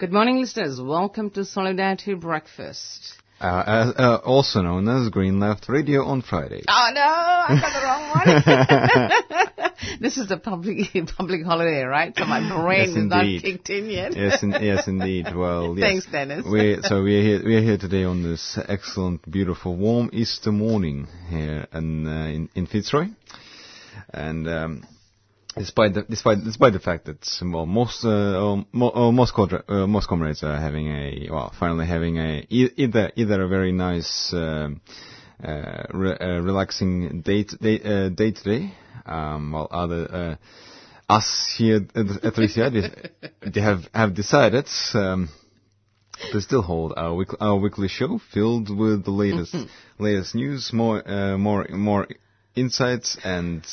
Good morning, listeners. Welcome to Solidarity Breakfast. Uh, as, uh, also known as Green Left Radio on Friday. Oh no, I got the wrong one. this is a public public holiday, right? So my brain Yes, is not kicked in yet. yes, in, yes, indeed. Well, yes. Thanks, Dennis. We, so we are here. We are here today on this excellent, beautiful, warm Easter morning here in uh, in, in Fitzroy, and. Um, Despite the, despite despite the fact that well most uh, mo- most quadra- uh, most comrades are having a well finally having a e- either either a very nice um uh, re- uh, relaxing day day uh, day today. Um, while other uh, us here at, at 3CR they have have decided um, to still hold our week, our weekly show filled with the latest latest news more uh, more more insights and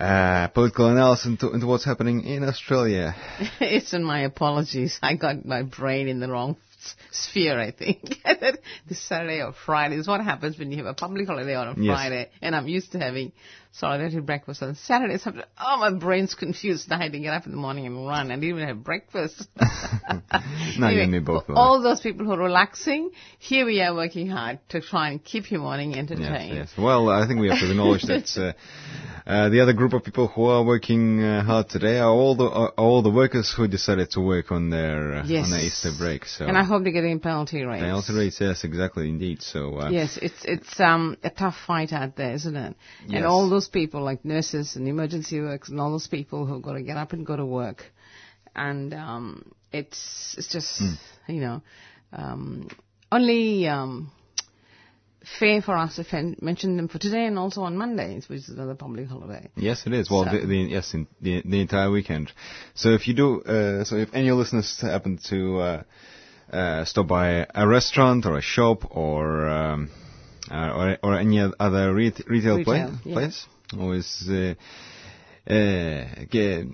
uh, political analysis into, into what's happening in Australia. it's in my apologies. I got my brain in the wrong sphere, I think. this Saturday or Friday is what happens when you have a public holiday on a Yes. Friday, and I'm used to having solidarity breakfast on Saturday. So like, oh, my brain's confused. I had to get up in the morning and run. I didn't even have breakfast. No, you and me both. all those people who are relaxing, here we are working hard to try and keep your morning Yes, entertained. yes. Well, I think we have to acknowledge that uh, uh, the other group of people who are working uh, hard today are all the are all the workers who decided to work on their uh, Yes. on their Easter break. So And I hope they're getting penalty rates. penalty rates, yes, exactly, indeed. So uh, Yes, it's it's um a tough fight out there, isn't it? Yes. And all those people like nurses and emergency workers and all those people who've got to get up and go to work, and um it's it's just Hmm. you know um only um fair for us to fen- mention them for today and also on Mondays, which is another public holiday. Yes, it is. Well, So- the, the, yes, in, the, the entire weekend. So if you do, uh, so if any listeners happen to uh, uh, stop by a restaurant or a shop or um, uh, or, or any other re- retail, Retail, yeah. place, always uh, uh, give,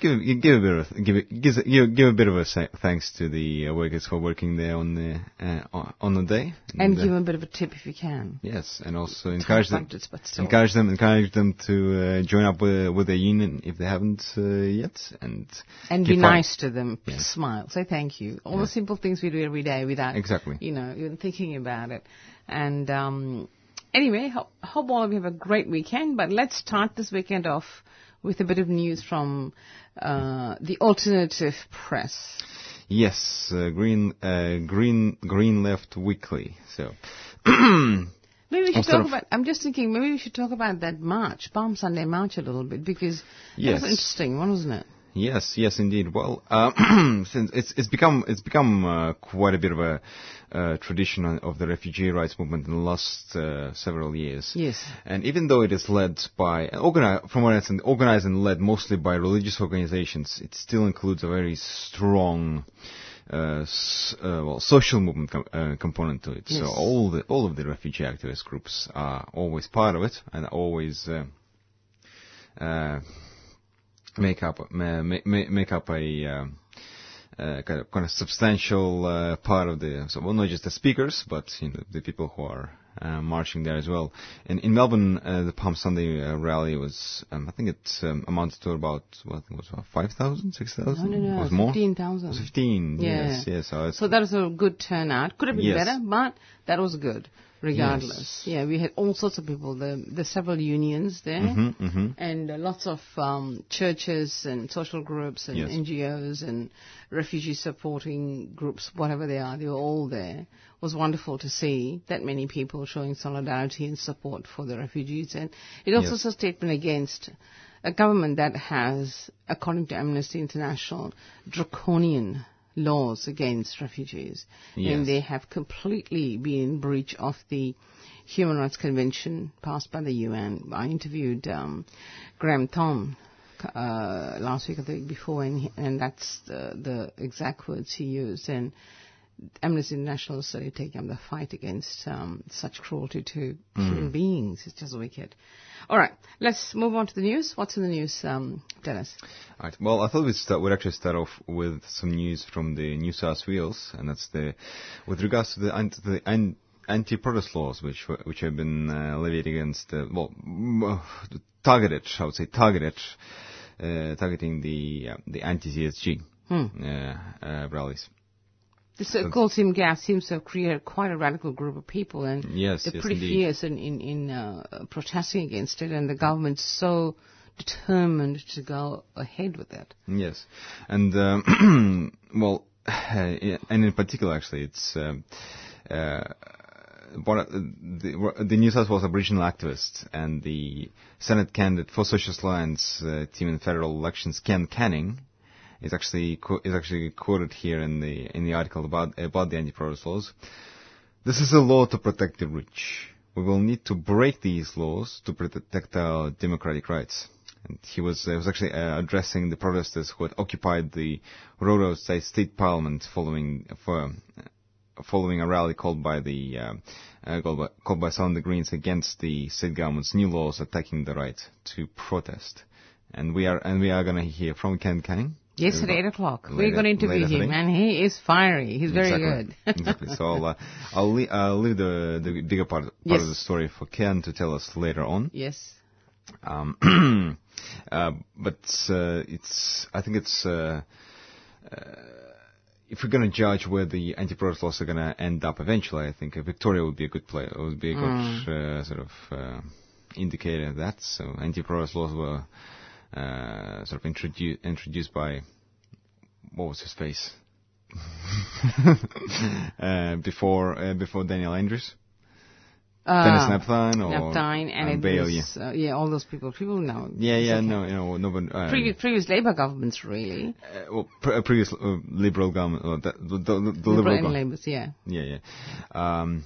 give give a bit of give it, give, give, a bit of a thanks to the uh, workers for working there on the uh, on- the day And uh, give them a bit of a tip if you can. Yes, and also encourage them, encourage them, encourage them to uh, join up with with the union if they haven't uh, yet, and And be nice to them. Smile. Say thank you. All the simple things we do every day without, Exactly. you know, even thinking about it. And um, anyway, ho- hope all of you have a great weekend. But let's start this weekend off with a bit of news from uh, the alternative press. Yes, uh, green, uh, green, green left weekly. So, Maybe we should talk about. I'm just thinking. Maybe we should talk about that march, Palm Sunday march, a little bit because it was interesting one, wasn't it? Yes, yes, indeed. Well, uh, since it's it's become it's become uh, quite a bit of a uh, tradition of the refugee rights movement in the last uh, several years. Yes. And even though it is led by, organi- from what I understand, organized and led mostly by religious organizations, it still includes a very strong, uh, s- uh, well, social movement com- uh, component to it. Yes. So all the all of the refugee activist groups are always part of it and always uh, uh, make up ma- ma- ma- make up a. Um, uh, kind of kind of substantial uh, part of the so well not just the speakers but you know the people who are uh, marching there as well. And in Melbourne, uh, the Palm Sunday uh, rally was um, I think it um, amounted to about what it was about 5,000, 6,000? No, no, no, was more. fifteen thousand. Fifteen. Yeah. Yes, yes. So So that was a good turnout. Could have been Yes. better, but that was good, regardless. Yes. Yeah, we had all sorts of people. The the several unions there, Mhm, mhm. and uh, lots of um, churches and social groups and Yes. NGOs and refugee supporting groups, whatever they are. They were all there. It was wonderful to see that many people showing solidarity and support for the refugees, and it also Yes. is a statement against a government that has, according to Amnesty International, draconian laws against refugees. Yes. And they have completely been in breach of the Human Rights Convention passed by the UN. I interviewed um, Graham Thom uh, last week or the week before, and, he, and that's the, the exact words he used. And Amnesty International started taking up the fight against um, such cruelty to human beings. It's just wicked. All right, let's move on to the news. What's in the news, um, Dennis? All right. Well, I thought we'd start. We'd actually start off with some news from the New South Wales, and that's the with regards to the anti, the an, anti-protest laws, which which have been uh, levied against uh, well uh, targeted, I would say targeted, uh, targeting the uh, the anti-CSG. uh, uh, rallies. The so-called Gas seems to have created quite a radical group of people, and Yes, they're yes, pretty indeed. fierce in in, in uh, protesting against it, and the government's so determined to go ahead with that. Yes, and um, well, and in particular, actually, it's um, uh, one of the, the New South Wales Aboriginal activist and the Senate candidate for Socialist Alliance uh, team in federal elections, Ken Canning, is actually is actually quoted here in the in the article about about the anti-protest laws. This is a law to protect the rich. We will need to break these laws to protect our democratic rights. And he was uh, was actually uh, addressing the protesters who had occupied the Roro State State Parliament following for following a rally called by the uh, uh, called, by, called by some of the Greens against the state government's new laws attacking the right to protest. And we are and we are going to hear from Ken Canning. Yes, at eight o'clock. We're going to interview him, and he is fiery. He's very exactly. good. exactly. So I'll uh, I'll, le- I'll leave the the bigger part part Yes. of the story for Ken to tell us later on. yes. Um, uh, but uh, it's I think it's uh, uh, if we're going to judge where the anti-protest laws are going to end up eventually, I think uh, Victoria would be a good play. Would be a good uh, sort of uh, indicator of that. So anti-protest laws were uh, sort of introduced introduced by what was his face uh, before uh, before Daniel Andrews, Dennis Uh, Napthine, or Napthine, and uh, Baillieu, was, uh, yeah, all those people. People know. Yeah, yeah, okay. no, you know, no, but uh, Previous, previous Labour governments, really. uh, well, pre- uh, previous uh, liberal government, uh, the, the, the, the Liberal liberal and government. Labours, yeah. Yeah, yeah. Um,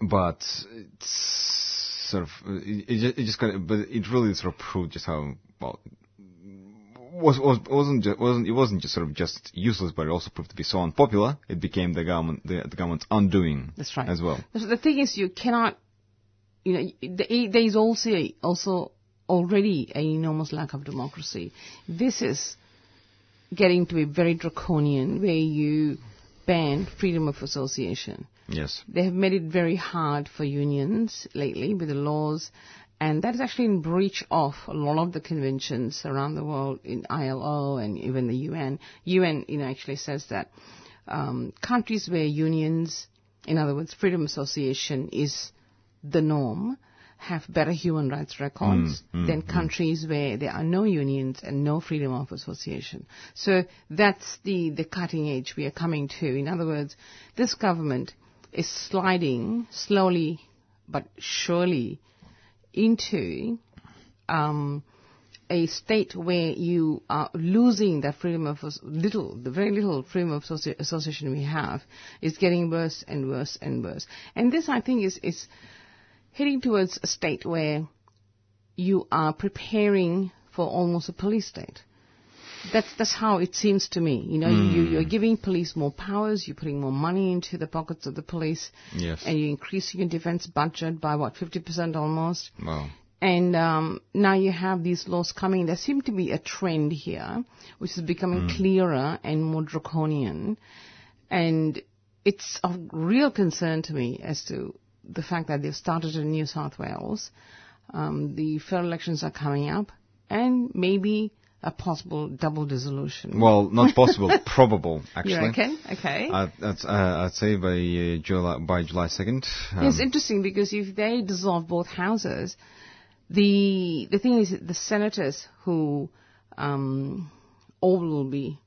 but it's sort of uh, it, it just, it just kind of, but it really sort of proved just how well was was wasn't just, wasn't it wasn't just sort of just useless, but it also proved to be so unpopular. It became the government the, the government's undoing That's right. as well. The thing is, you cannot, you know, there is also also already an enormous lack of democracy. This is getting to be very draconian, where you ban freedom of association. Yes. They have made it very hard for unions lately with the laws, and that is actually in breach of a lot of the conventions around the world in ILO and even the UN. UN, you know, actually says that um, countries where unions, in other words, freedom of association is the norm, have better human rights records mm, mm, than mm. countries where there are no unions and no freedom of association. So that's the, the cutting edge we are coming to. In other words, this government is sliding slowly but surely into um, a state where you are losing that freedom of little, the very little freedom of association we have is getting worse and worse and worse. And this, I think, is is heading towards a state where you are preparing for almost a police state. That's that's how it seems to me. You know, you, you're giving police more powers, you're putting more money into the pockets of the police, Yes. and you're increasing your defense budget by what 50% almost. Wow. And um, now you have these laws coming. There seems to be a trend here, which is becoming clearer and more draconian. And it's of real concern to me as to the fact that they've started in New South Wales. Um, the federal elections are coming up, and maybe a possible double dissolution. Well, not possible, probable actually. you reckon? Okay. I'd, I'd, uh, I'd say by uh, July by July second. Um, it's interesting because if they dissolve both houses, the the thing is that the senators who um, all will be,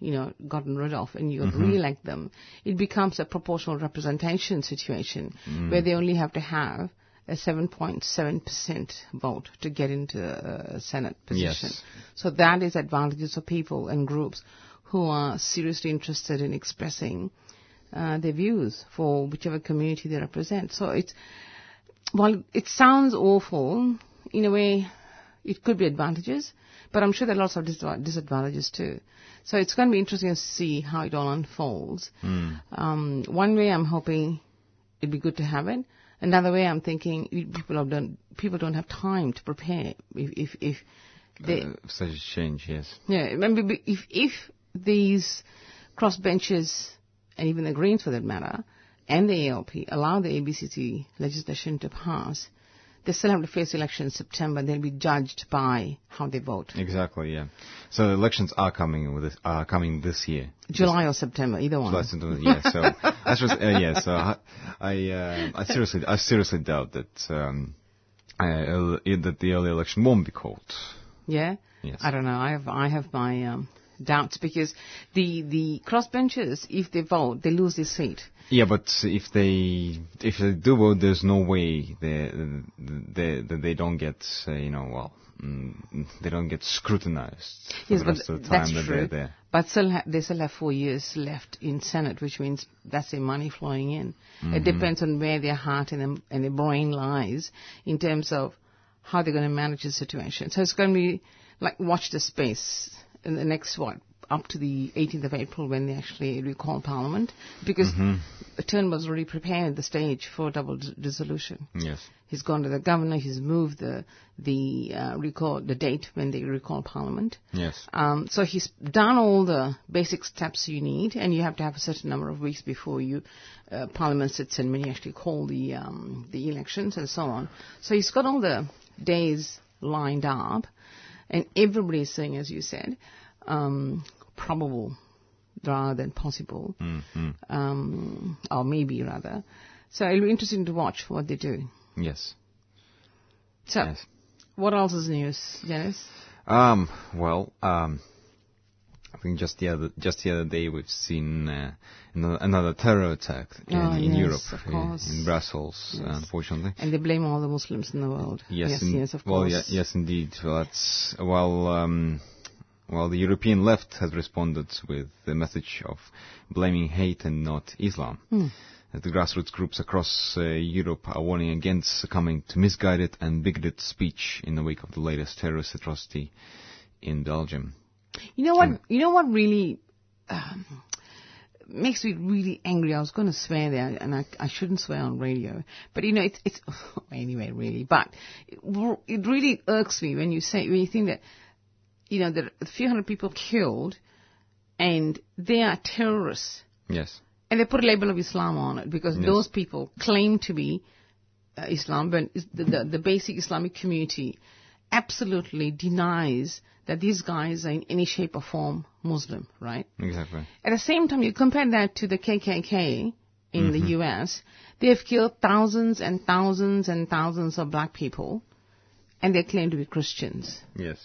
you know, gotten rid of, and you re-elect them, it becomes a proportional representation situation where they only have to have a 7.7% vote to get into a Senate position. Yes. So that is advantages for people and groups who are seriously interested in expressing uh, their views for whichever community they represent. So it's, while it sounds awful, in a way, it could be advantages, but I'm sure there are lots of disadvantages too. So it's going to be interesting to see how it all unfolds. Um, one way I'm hoping it'd be good to have it. Another way I'm thinking people have done, people don't have time to prepare if, if, if they, uh, such a change, yes. yeah, remember if if these crossbenchers and even the Greens, for that matter, and the ALP allow the ABCC legislation to pass, they still have to face election in September. They'll be judged by how they vote. Exactly, yeah. So elections are coming with this, are coming this year. July or September, either one. July, September, yeah. So that's just, uh, yeah. So I, I, uh, I seriously, I seriously doubt that um, I, uh, that the early election won't be called. Yeah. Yes. I don't know. I have I have my um, doubts because the the crossbenchers, if they vote, they lose their seat. Yeah, but if they if they do vote, there's no way they they they, they don't get uh, you know well mm, they don't get scrutinized for Yes, the but rest of the time that true. they're there. But still, ha- they still have four years left in Senate, which means that's their money flowing in. Mm-hmm. It depends on where their heart and, and their brain lies in terms of how they're going to manage the situation. So it's going to be like watch the space in the next what up to the 18th of April when they actually recall Parliament, because Mm-hmm. the turn was already prepared the stage for double d- dissolution. Yes. He's gone to the governor. He's moved the the uh, recall the date when they recall Parliament. Yes. Um, so he's done all the basic steps you need, and you have to have a certain number of weeks before you uh, Parliament sits in when you actually call the um, the elections and so on. So he's got all the days lined up, and everybody's saying, as you said, um, probable rather than possible, um, or maybe rather. So it'll be interesting to watch what they do. Yes. So, Yes. what else is news, Dennis? Um. Well. Um. I think just the other just the other day we've seen uh, another, terror attack in, Oh, in yes, Europe, uh, in Brussels, Yes. unfortunately. And they blame all the Muslims in the world. Yes, yes, in- yes, of well, course. ye- yes, indeed. Well, that's well. Um, well, the European left has responded with the message of blaming hate and not Islam. Uh, The grassroots groups across uh, Europe are warning against succumbing to misguided and bigoted speech in the wake of the latest terrorist atrocity in Belgium. You know what? You know what really um, makes me really angry. I was going to swear there, and I, I shouldn't swear on radio. But you know, it's it's anyway, really. But it, it really irks me when you say when you think that you know there are a few hundred people killed, and they are terrorists, Yes. and they put a label of Islam on it because Yes. those people claim to be uh, Islam, but the, the, the basic Islamic community absolutely denies that these guys are in any shape or form Muslim, right? Exactly. At the same time, you compare that to the KKK in the mm-hmm. U.S., they've killed thousands and thousands and thousands of black people, and they claim to be Christians. Yes.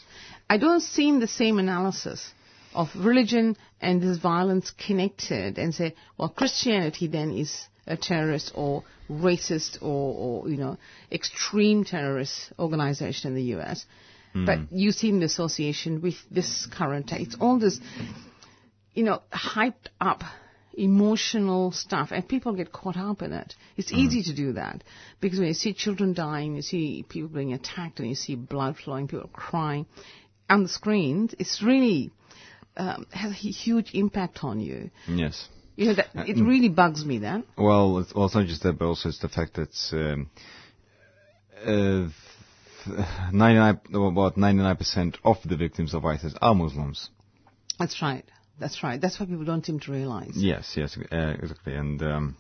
I don't see the same analysis of religion and this violence connected and say, well, Christianity then is a terrorist or racist or, or you know, extreme terrorist organization in the U.S. But you see the association with this current, it's all this, you know, hyped up emotional stuff and people get caught up in it. It's easy to do that because when you see children dying, you see people being attacked and you see blood flowing, people crying on the screens, it's really um, has a huge impact on you. Yes. You know, that, it really bugs me that. Well, it's also not just that, but also it's the fact that um, uh, 99, about 99% of the victims of ISIS are Muslims. That's right. That's right. That's what people don't seem to realize. Yes, yes, uh, exactly. And um,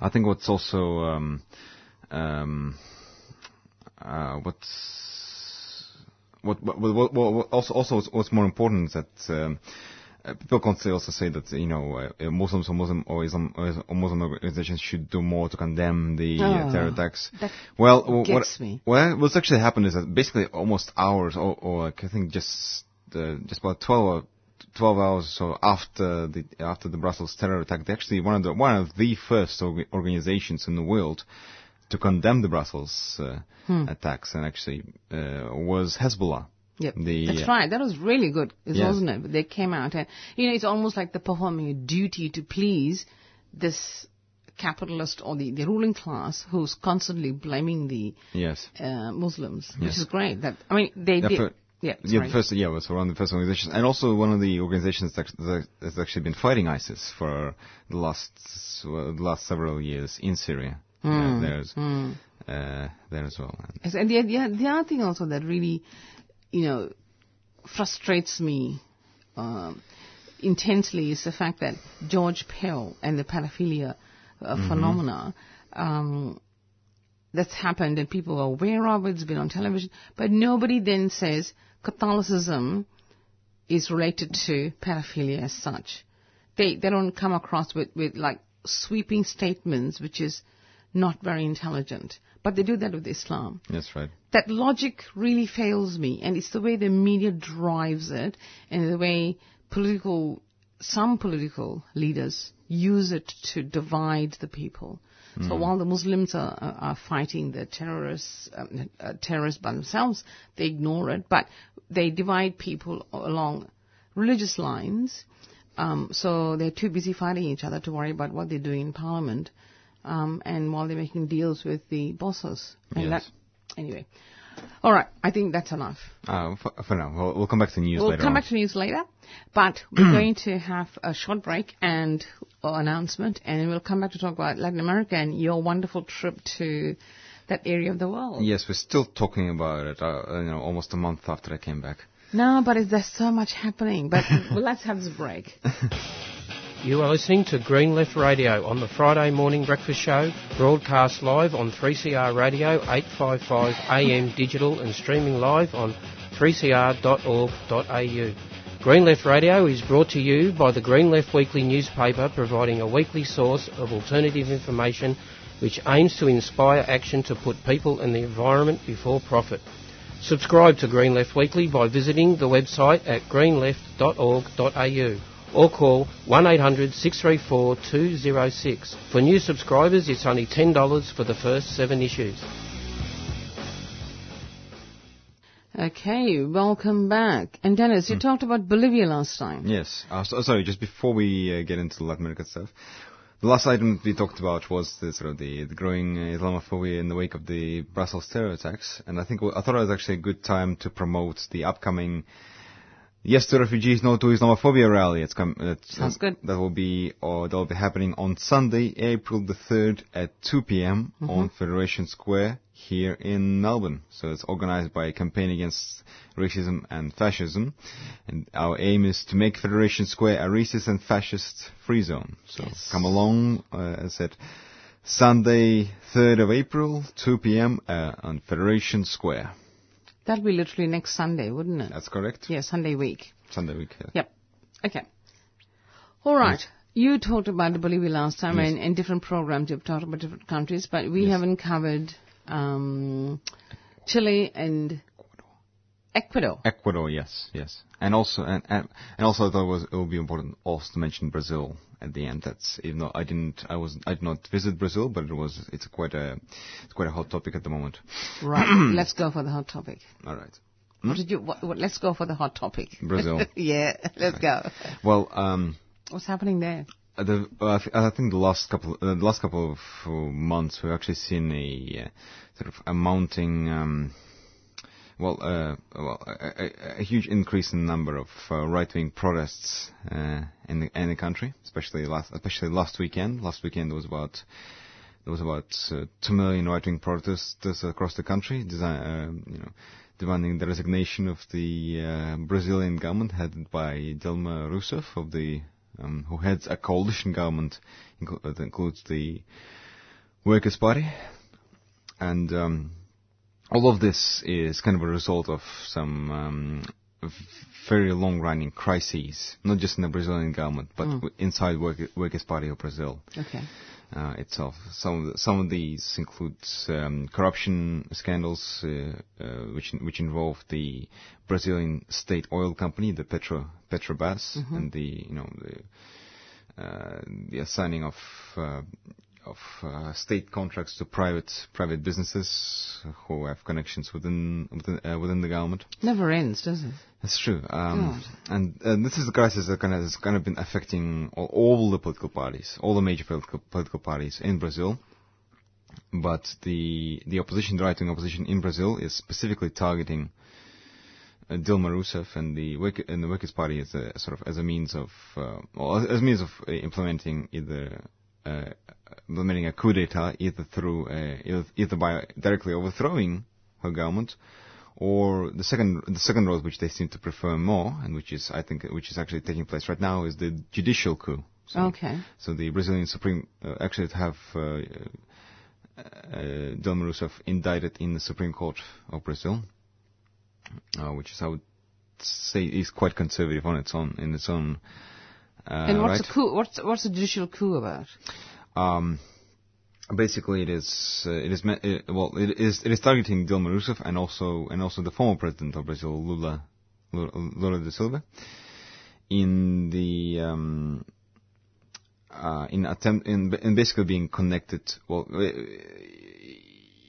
I think what's also um, um, uh, what's what, what, what, what, what also also what's, what's more important is that um, uh, people can say also say that you know uh, Muslims or Muslim or Islam or Muslim organizations should do more to condemn the uh, Oh, terror attacks. well, gets what, well, what's actually happened is that basically almost hours or, or like I think just uh, just about 12 12 hours or so after the after the Brussels terror attack, they actually one of the one of the first org- organizations in the world to condemn the Brussels uh, Hmm. attacks, and actually uh, was Hezbollah. Yep. The- That's right. That was really good, Yes. wasn't it? They came out and, you know, it's almost like they're performing a duty to please this capitalist or the, the ruling class who's constantly blaming the Yes. uh, Muslims, which is great. That I mean, they Yeah, did. yeah, Yeah, the first, yeah, was one of the first organizations, and also one of the organizations that that has actually been fighting ISIS for the last well, the last several years in Syria. Uh, there's uh, there as well. And And the, the, the other thing also that really, you know, frustrates me um, intensely is the fact that George Pell and the pedophilia uh, phenomena, um, that's happened and people are aware of it, it's been on television, but nobody then says Catholicism is related to pedophilia as such. They, they don't come across with, with like sweeping statements, which is not very intelligent. But they do that with Islam. That's right. That logic really fails me, and it's the way the media drives it, and the way political, some political leaders use it to divide the people. So while the Muslims are, are, are fighting the terrorists, um, uh, terrorists by themselves, they ignore it, but they divide people along religious lines. Um, so they're too busy fighting each other to worry about what they're doing in Parliament, um, and while they're making deals with the bosses. And Yes. that, anyway, all right. I think that's enough. Uh, for, for now, we'll, we'll come back to news We'll later come on. back to news later, but we're going to have a short break and uh, announcement, and we'll come back to talk about Latin America and your wonderful trip to that area of the world. Yes, we're still talking about it. Uh, you know, almost a month after I came back. No, but there's so much happening. But well, let's have this break. You are listening to Green Left Radio on the Friday morning breakfast show, broadcast live on 3CR Radio 855 AM digital and streaming live on 3cr.org.au. Green Left Radio is brought to you by the Green Left Weekly newspaper providing a weekly source of alternative information which aims to inspire action to put people and the environment before profit. Subscribe to Green Left Weekly by visiting the website at greenleft.org.au or call 1800 634 206. For new subscribers, it's only $10 for the first seven issues. Okay, welcome back. And Dennis, you talked about Bolivia last time. Yes. Uh, so, sorry, just before we uh, get into the Latin America stuff, the last item we talked about was the sort of the, the growing uh, Islamophobia in the wake of the Brussels terror attacks, and I think I thought it was actually a good time to promote the upcoming Yes to Refugees, No to Islamophobia rally. It's come. It's, Sounds good. That will be, or that will be happening on Sunday, April the third at 2 p.m. Mm-hmm. on Federation Square here in Melbourne. So it's organized by a campaign against racism and fascism, and our aim is to make Federation Square a racist and fascist free zone. So Yes. come along, uh, as I said, Sunday, 3rd of April, 2 p.m. Uh, on Federation Square. That'll be literally next Sunday, wouldn't it? That's correct. Yeah, Sunday week. Sunday week. Yeah. Yep. Okay. All right. You talked about Bolivia last time, Yes. and in different programs you've talked about different countries, but we Yes. haven't covered um, Chile and Ecuador. Ecuador, yes, yes, and also and and, and also I thought it was it would be important also to mention Brazil at the end. That's even though I didn't, I was I did not visit Brazil, but it was it's quite a it's quite a hot topic at the moment. Right. let's go for the hot topic. All right, What did you? What, what, let's go for the hot topic. Brazil. yeah, let's go. well, um, What's happening there? The, uh, I think the last couple, uh, the last couple of months, we've actually seen a uh, sort of a mounting, um, well, uh, well, a, a, huge increase in the number of uh, right-wing protests uh, in the in the country, especially last, especially last weekend. Last weekend there was about there was about uh, two million right-wing protesters across the country, um, you know, demanding the resignation of the uh, Brazilian government headed by Dilma Rousseff of the um, who heads a coalition government that includes the Workers' Party, and um, all of this is kind of a result of some um, very long-running crises, not just in the Brazilian government, but w- inside work- Workers' Party of Brazil Okay. uh, itself. Some of the, some of these include um, corruption scandals, uh, uh, which which involve the Brazilian state oil company, the Petro Petrobras, and the you know the uh, the assigning of uh, of uh, state contracts to private private businesses who have connections within within, uh, within the government. Never ends, does it? That's true. Um, and uh, this is the crisis that kind of has kind of been affecting all, all the political parties, all the major political political parties in Brazil. But the the opposition, the right-wing opposition in Brazil, is specifically targeting uh, Dilma Rousseff and the work, and the Workers' Party as a sort of as a means of uh, well, as, means of uh, implementing either. Uh, implementing a coup d'état either through uh, either, either by directly overthrowing her government or the second the second road which they seem to prefer more and which is I think which is actually taking place right now is the judicial coup. So, Okay. so the Brazilian Supreme uh, actually have uh, uh, Dilma Rousseff indicted in the Supreme Court of Brazil, uh, which is I would say is quite conservative on its own in its own. Uh, and what's right. a coup? What's what's a judicial coup about? Um, basically, it is uh, it is me- uh, well it is it is targeting Dilma Rousseff and also and also the former president of Brazil, Lula Lula, Lula da Silva, in the um, uh, in attempt in, in basically being connected. Well, uh,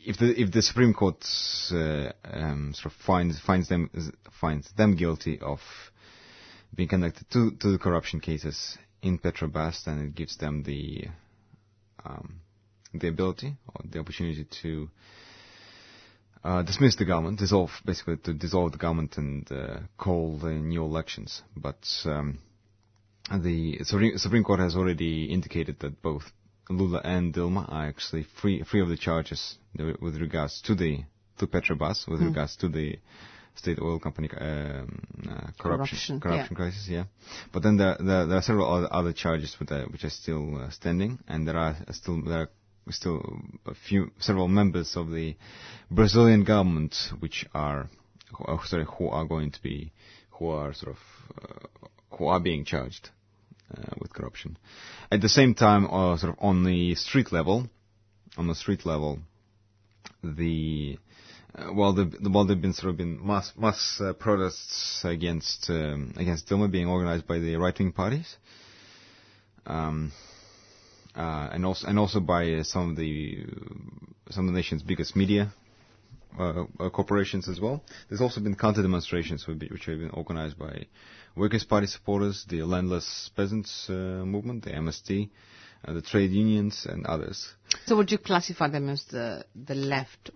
if the if the Supreme Court uh, um, sort of finds finds them finds them guilty of being connected to to the corruption cases in Petrobras, then it gives them the um, the ability or the opportunity to uh, dismiss the government, dissolve basically to dissolve the government and uh, call the new elections. But um, the Supreme Supreme Court has already indicated that both Lula and Dilma are actually free free of the charges with regards to the to Petrobras, with regards to the state oil company um, uh, corruption Corruption, corruption yeah. crisis. Yeah, but then there there, there are several other, other charges with, uh, which are still uh, standing, and there are still there are still a few several members of the Brazilian government which are who are, sorry who are going to be who are sort of uh, who are being charged uh, with corruption. At the same time, uh, sort of on the street level, on the street level, the uh, well, the, well, there've been sort of been mass mass uh, protests against um, against Dilma being organized by the right wing parties, um, uh, and also and also by uh, some of the some of the nation's biggest media uh, uh, corporations as well. There's also been counter demonstrations which have been organized by Workers' Party supporters, the Landless Peasants movement, the MST, uh, the trade unions, and others. So would you classify them as the the left,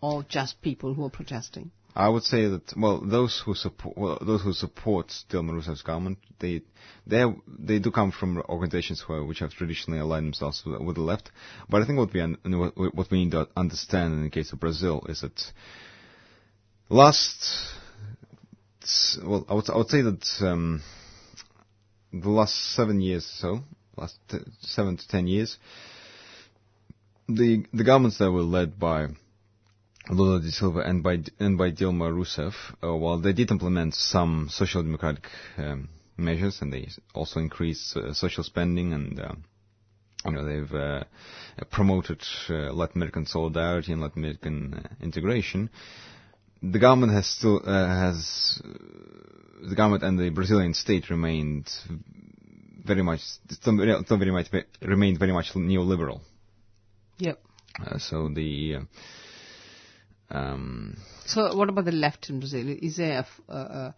or just people who are protesting? I would say that well, those who support well, those who support Dilma Rousseff's government, they they they do come from organizations who which have traditionally aligned themselves with, with the left. But I think what we what we need to understand in the case of Brazil is that last well, I would I would say that um, the last seven years or so, last t- seven to ten years, the the governments that were led by Lula da Silva and by and by Dilma Rousseff, uh, while they did implement some social democratic um, measures and they also increased uh, social spending and uh, you know they've uh, promoted uh, Latin American solidarity and Latin American uh, integration. The government has still uh, has the government and the Brazilian state remained very much still very, still very much remained very much neoliberal. Yep. Uh, so the uh, um, So what about the left in Brazil? Is there a uh, uh,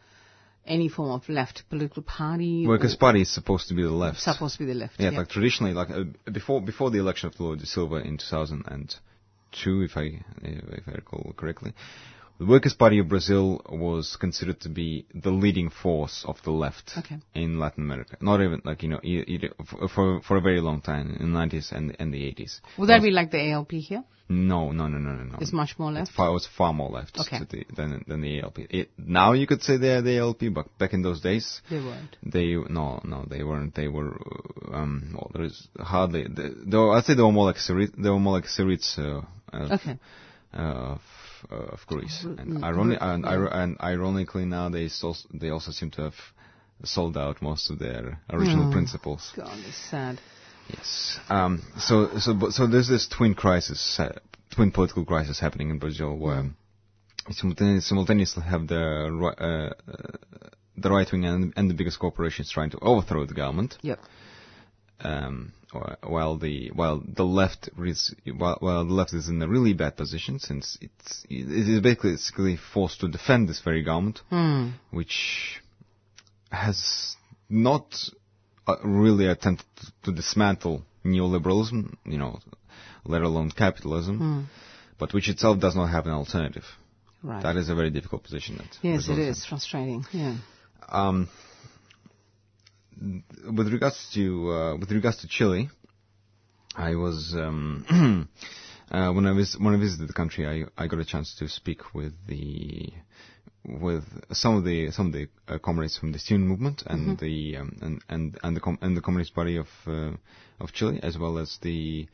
any form of left political party? Workers' or- Party is supposed to be the left. Supposed to be the left. Yeah, like traditionally, like uh, before before the election of Lula da Silva in 2002, if I if I recall correctly, the Workers' Party of Brazil was considered to be the leading force of the left Okay. in Latin America. Not even like you know for for a very long time in the 90s and and the 80s. Would that be like the ALP here? No, no, no, no, no, no. It's much more left. It's far, it was far more left Okay. the, than than the ALP. It, now you could say they're the ALP, but back in those days, They weren't. they no no they weren't. They were um. Well, there is hardly. They, they were, I'd say they were more like Syri- they were more like Syriza uh, Okay. uh, uh, of Greece. Mm, And, mm, ironi- mm, and, and ironically now they also they also seem to have sold out most of their original Mm. principles. God, it's sad. Yes. Um, so, so, so there's this twin crisis, uh, twin political crisis happening in Brazil, where you simultaneously, simultaneously have the uh, the right wing and, and the biggest corporations trying to overthrow the government, Yep. um, while the while the left is while, while the left is in a really bad position since it's it is basically, forced to defend this very government Hmm. which has not uh, really attempted to dismantle neoliberalism, you know, let alone capitalism, Hmm. but which itself does not have an alternative. Right. That is a very difficult position. That yes, it is frustrating. Yeah. Um, with regards to uh, with regards to Chile, I was um, uh, when I was when I visited the country, I, I got a chance to speak with the with some of the some of the uh, comrades from the student movement and the um, and and and the com- and the Communist Party of uh, of Chile, as well as the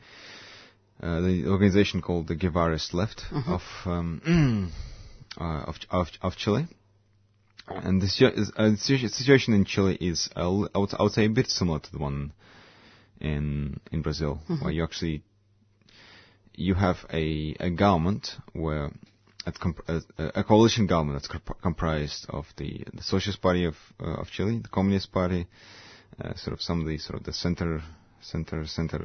uh, the organization called the Guevarist Left of, um, uh, of of of Chile. And the uh, the situation in Chile is, uh, I would, I would say, a bit similar to the one in in Brazil, where you actually you have a a government where comp- a, a coalition government that's comp- comprised of the the Socialist Party of uh, of Chile, the Communist Party, uh, sort of some of the sort of the center center center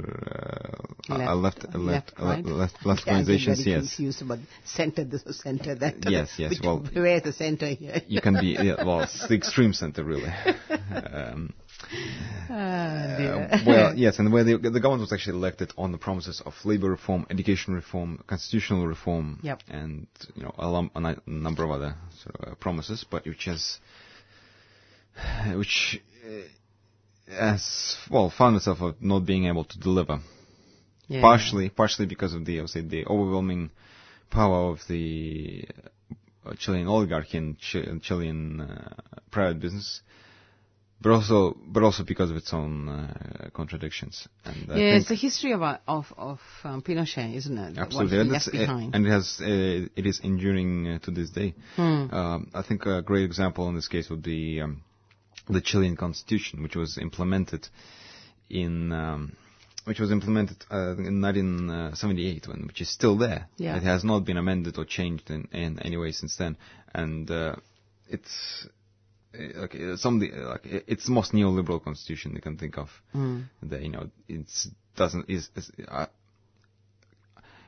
uh, left uh, left uh, left left Yeah, I'm organizations. very Yes, confused about center, this or center, that. Yes, yes, well- where's the center here? you can be yeah, well, it's the extreme center really. um, Ah. Uh, well, yes, and where the, the government was actually elected on the promises of labor reform, education reform, constitutional reform, Yep. and you know a, a number of other sort of, uh, promises, but which has, which uh, has well found itself not being able to deliver. Yeah. Partially, partially because of the I would say the overwhelming power of the uh, Chilean oligarchy and Chi- Chilean uh, private business, but also but also because of its own uh, contradictions. And Yeah, it's the history of uh, of of um, Pinochet, isn't it? absolutely, and, left uh, behind. and it has uh, it is enduring uh, to this day. Hmm. Um, I think a great example in this case would be um, the Chilean constitution, which was implemented in um, which was implemented uh, in 1978, when, which is still there. Yeah. It has not been amended or changed in, in any way since then, and uh, it's like uh, some the, like it's the most neoliberal constitution you can think of. Mm. That you know it's doesn't is. is uh,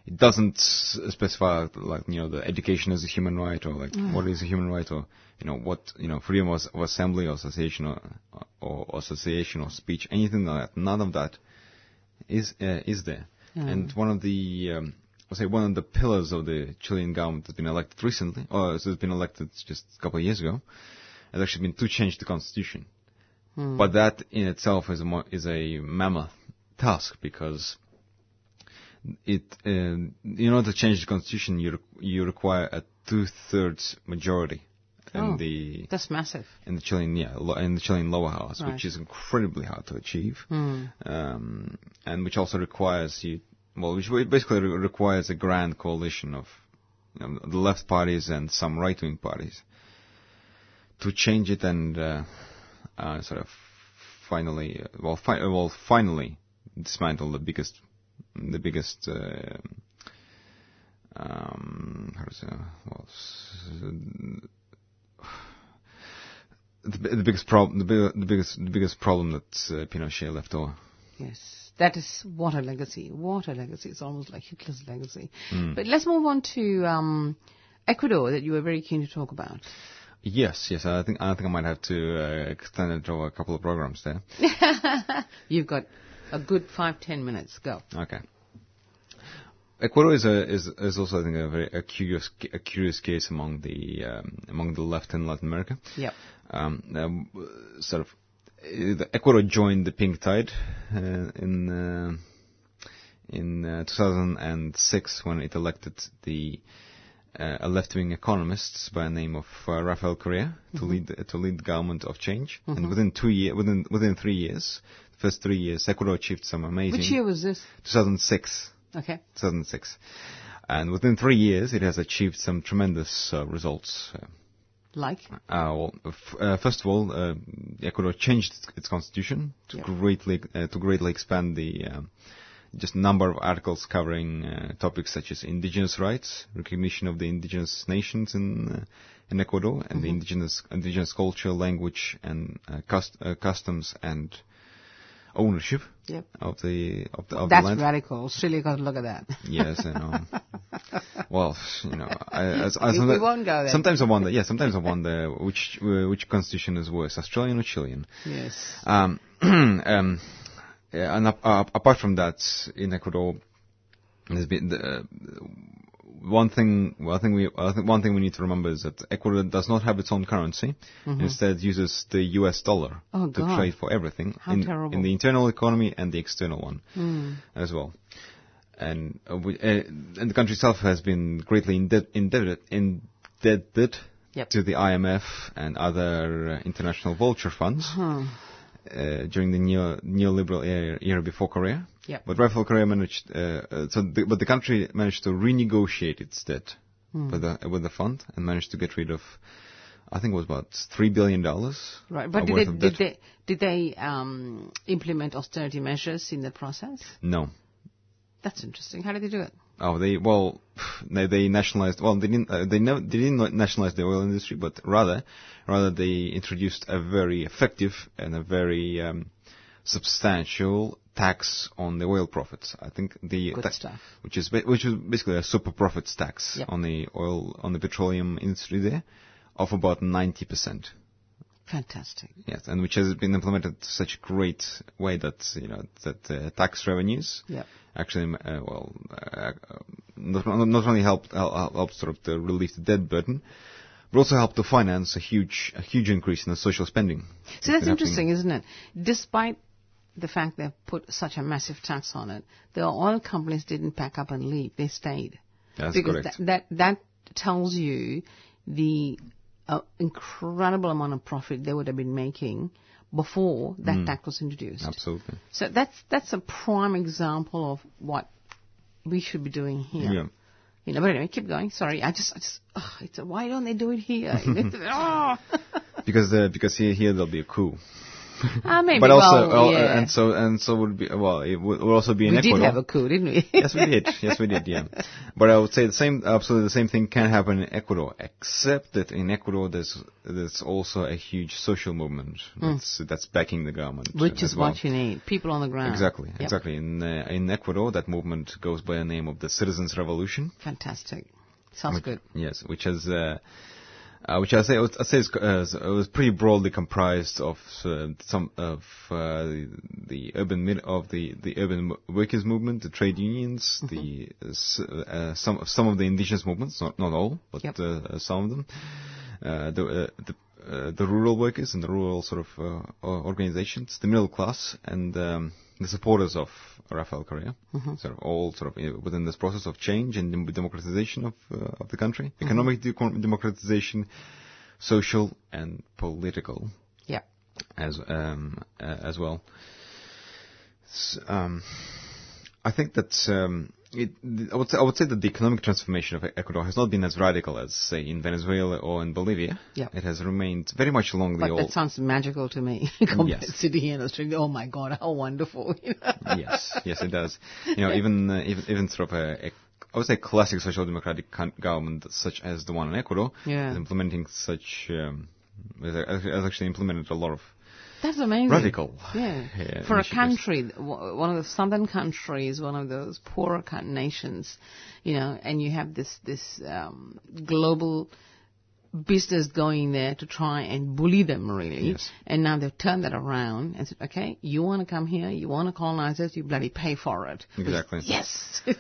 it doesn't specify like you know the education as a human right or like what is a human right or you know what you know freedom of, of assembly or association or, or, association or speech anything like that none of that is uh, is there. And one of the um, I'll say one of the pillars of the Chilean government that's been elected recently or has been elected just a couple of years ago has actually been to change the constitution. But that in itself is a mo- is a mammoth task because it um, in order to change the constitution you re- you require a two thirds majority in Oh. the That's massive. in the Chilean yeah lo- in the Chilean lower house Right. which is incredibly hard to achieve Hmm. um, and which also requires you well which basically re- requires a grand coalition of you know, the left parties and some right wing parties to change it and uh, uh, sort of finally uh, well fi- well finally dismantle the biggest the biggest uh, um, how to say well the, the biggest problem the, the biggest the biggest problem that uh, Pinochet left over Yes, that is what a legacy. What a legacy. It's almost like Hitler's legacy. Hmm. But let's move on to um, Ecuador that you were very keen to talk about. Yes, yes. I think I think I might have to uh, extend it over a couple of programs there. You've got a good five, ten minutes. Go. Okay. Ecuador is a is is also I think a very a curious a curious case among the um, among the left in Latin America. Yep. Um, uh, sort of, uh, Ecuador joined the pink tide uh, in uh, in uh, 2006 when it elected the uh, a left-wing economist by the name of uh, Rafael Correa to lead the, to lead the government of change. And within two year within within three years, first three years, Ecuador achieved some amazing. Which year was this? 2006. Okay. 2006. And within three years, it has achieved some tremendous uh, results. Like? uh, well, f- uh, first of all, uh, Ecuador changed its, constitution to Yep. greatly uh, to greatly expand the just number of articles covering uh, topics such as indigenous rights, recognition of the indigenous nations in uh, in Ecuador, and the indigenous indigenous culture, language, and uh, cust- uh, customs and ownership Yep. of the of the, of That's the land. radical. Australia got to look at that. Yes, I know. well, you know, I, as, as We- won't go there. Sometimes I wonder. Yeah, sometimes I wonder which uh, which constitution is worse, Australian or Chilean. yes. Um, um, and uh, apart from that, in Ecuador, there's been the, uh, one thing. One thing we I think one thing we need to remember is that Ecuador does not have its own currency. Instead, uses the U.S. dollar Mm-hmm. Oh, to God. trade for everything in, in the internal economy and the external one Hmm. as well. And uh, we, uh, and the country itself has been greatly indebted indebted, indebted Yep. to the IMF and other uh, international vulture funds. Hmm. uh, during the neo neoliberal era, era before Correa. Yep. But Rafael Correa managed, uh, uh, so the, but the country managed to renegotiate its debt Hmm. with the with the fund and managed to get rid of, I think it was about three billion dollars. Right, but did they, did they did they um, implement austerity measures in the process? No. That's interesting. How did they do it? Oh, they well, they, they nationalized. Well, they didn't. Uh, they no, they didn't nationalize the oil industry, but rather, rather they introduced a very effective and a very um, substantial tax on the oil profits. I think the Good ta- which is which is basically a super profits tax Yep. on the oil on the petroleum industry there, of about ninety percent. Fantastic. Yes, and which has been implemented to such a great way that you know that uh, tax revenues Yeah. actually, uh, well, uh, not, not only helped help, help sort of to relieve the debt burden, but also helped to finance a huge a huge increase in the social spending. So It's that's interesting, isn't it? Despite the fact they've put such a massive tax on it, the oil companies didn't pack up and leave. They stayed. That's because correct. That, that that tells you the uh, incredible amount of profit they would have been making before that Mm. tax was introduced. Absolutely. So that's that's a prime example of what we should be doing here. Yeah. You know, but anyway, keep going. Sorry, I just, I just, ugh, it's a, why don't they do it here? Oh. Because the, because here here there'll be a coup. Ah, maybe. but also, well, uh, yeah. and so and so would be well, it would, would also be in we Ecuador. did have a coup, didn't we? yes, we did. Yes, we did. Yeah, but I would say the same. Absolutely, the same thing can happen in Ecuador, except that in Ecuador there's there's also a huge social movement that's that's backing the government. Which is well. what you need. People on the ground. Exactly, Yep. exactly. In uh, in Ecuador, that movement goes by the name of the Citizens Revolution. Fantastic. Sounds which- good. Yes, which has. Uh, uh, which I say, I say is, uh, it was pretty broadly comprised of uh, some of uh, the, the urban mid of the, the urban workers movement, the trade unions, Mm-hmm. the uh, uh, some some of the indigenous movements, not not all, but Yep. uh, some of them, uh, the uh, the uh, the rural workers and the rural sort of uh, organizations, the middle class, and um, the supporters of Rafael Correa, Mm-hmm. sort of all sort of within this process of change and democratization of uh, of the country, Mm-hmm. economic de- democratization, social and political Yeah. as um, uh, as well. S- um, I think that um, it, I would say, I would say that the economic transformation of Ecuador has not been as radical as say in Venezuela or in Bolivia. Yeah. It has remained very much along the But old. that sounds magical to me. Compared Yes. to sitting here in Australia, oh my God, how wonderful. yes, yes, it does. You know, even uh, even even sort of a, a I would say classic social democratic government such as the one in Ecuador Yeah. is implementing such um, has actually implemented a lot of That's amazing. radical Yeah. uh, For a country, w- one of the southern countries, one of those poorer nations, you know, and you have this, this, um, global business going there to try and bully them really. Yes. And now they've turned that around and said, okay, you want to come here, you want to colonize us, you bloody pay for it. Exactly. Yes.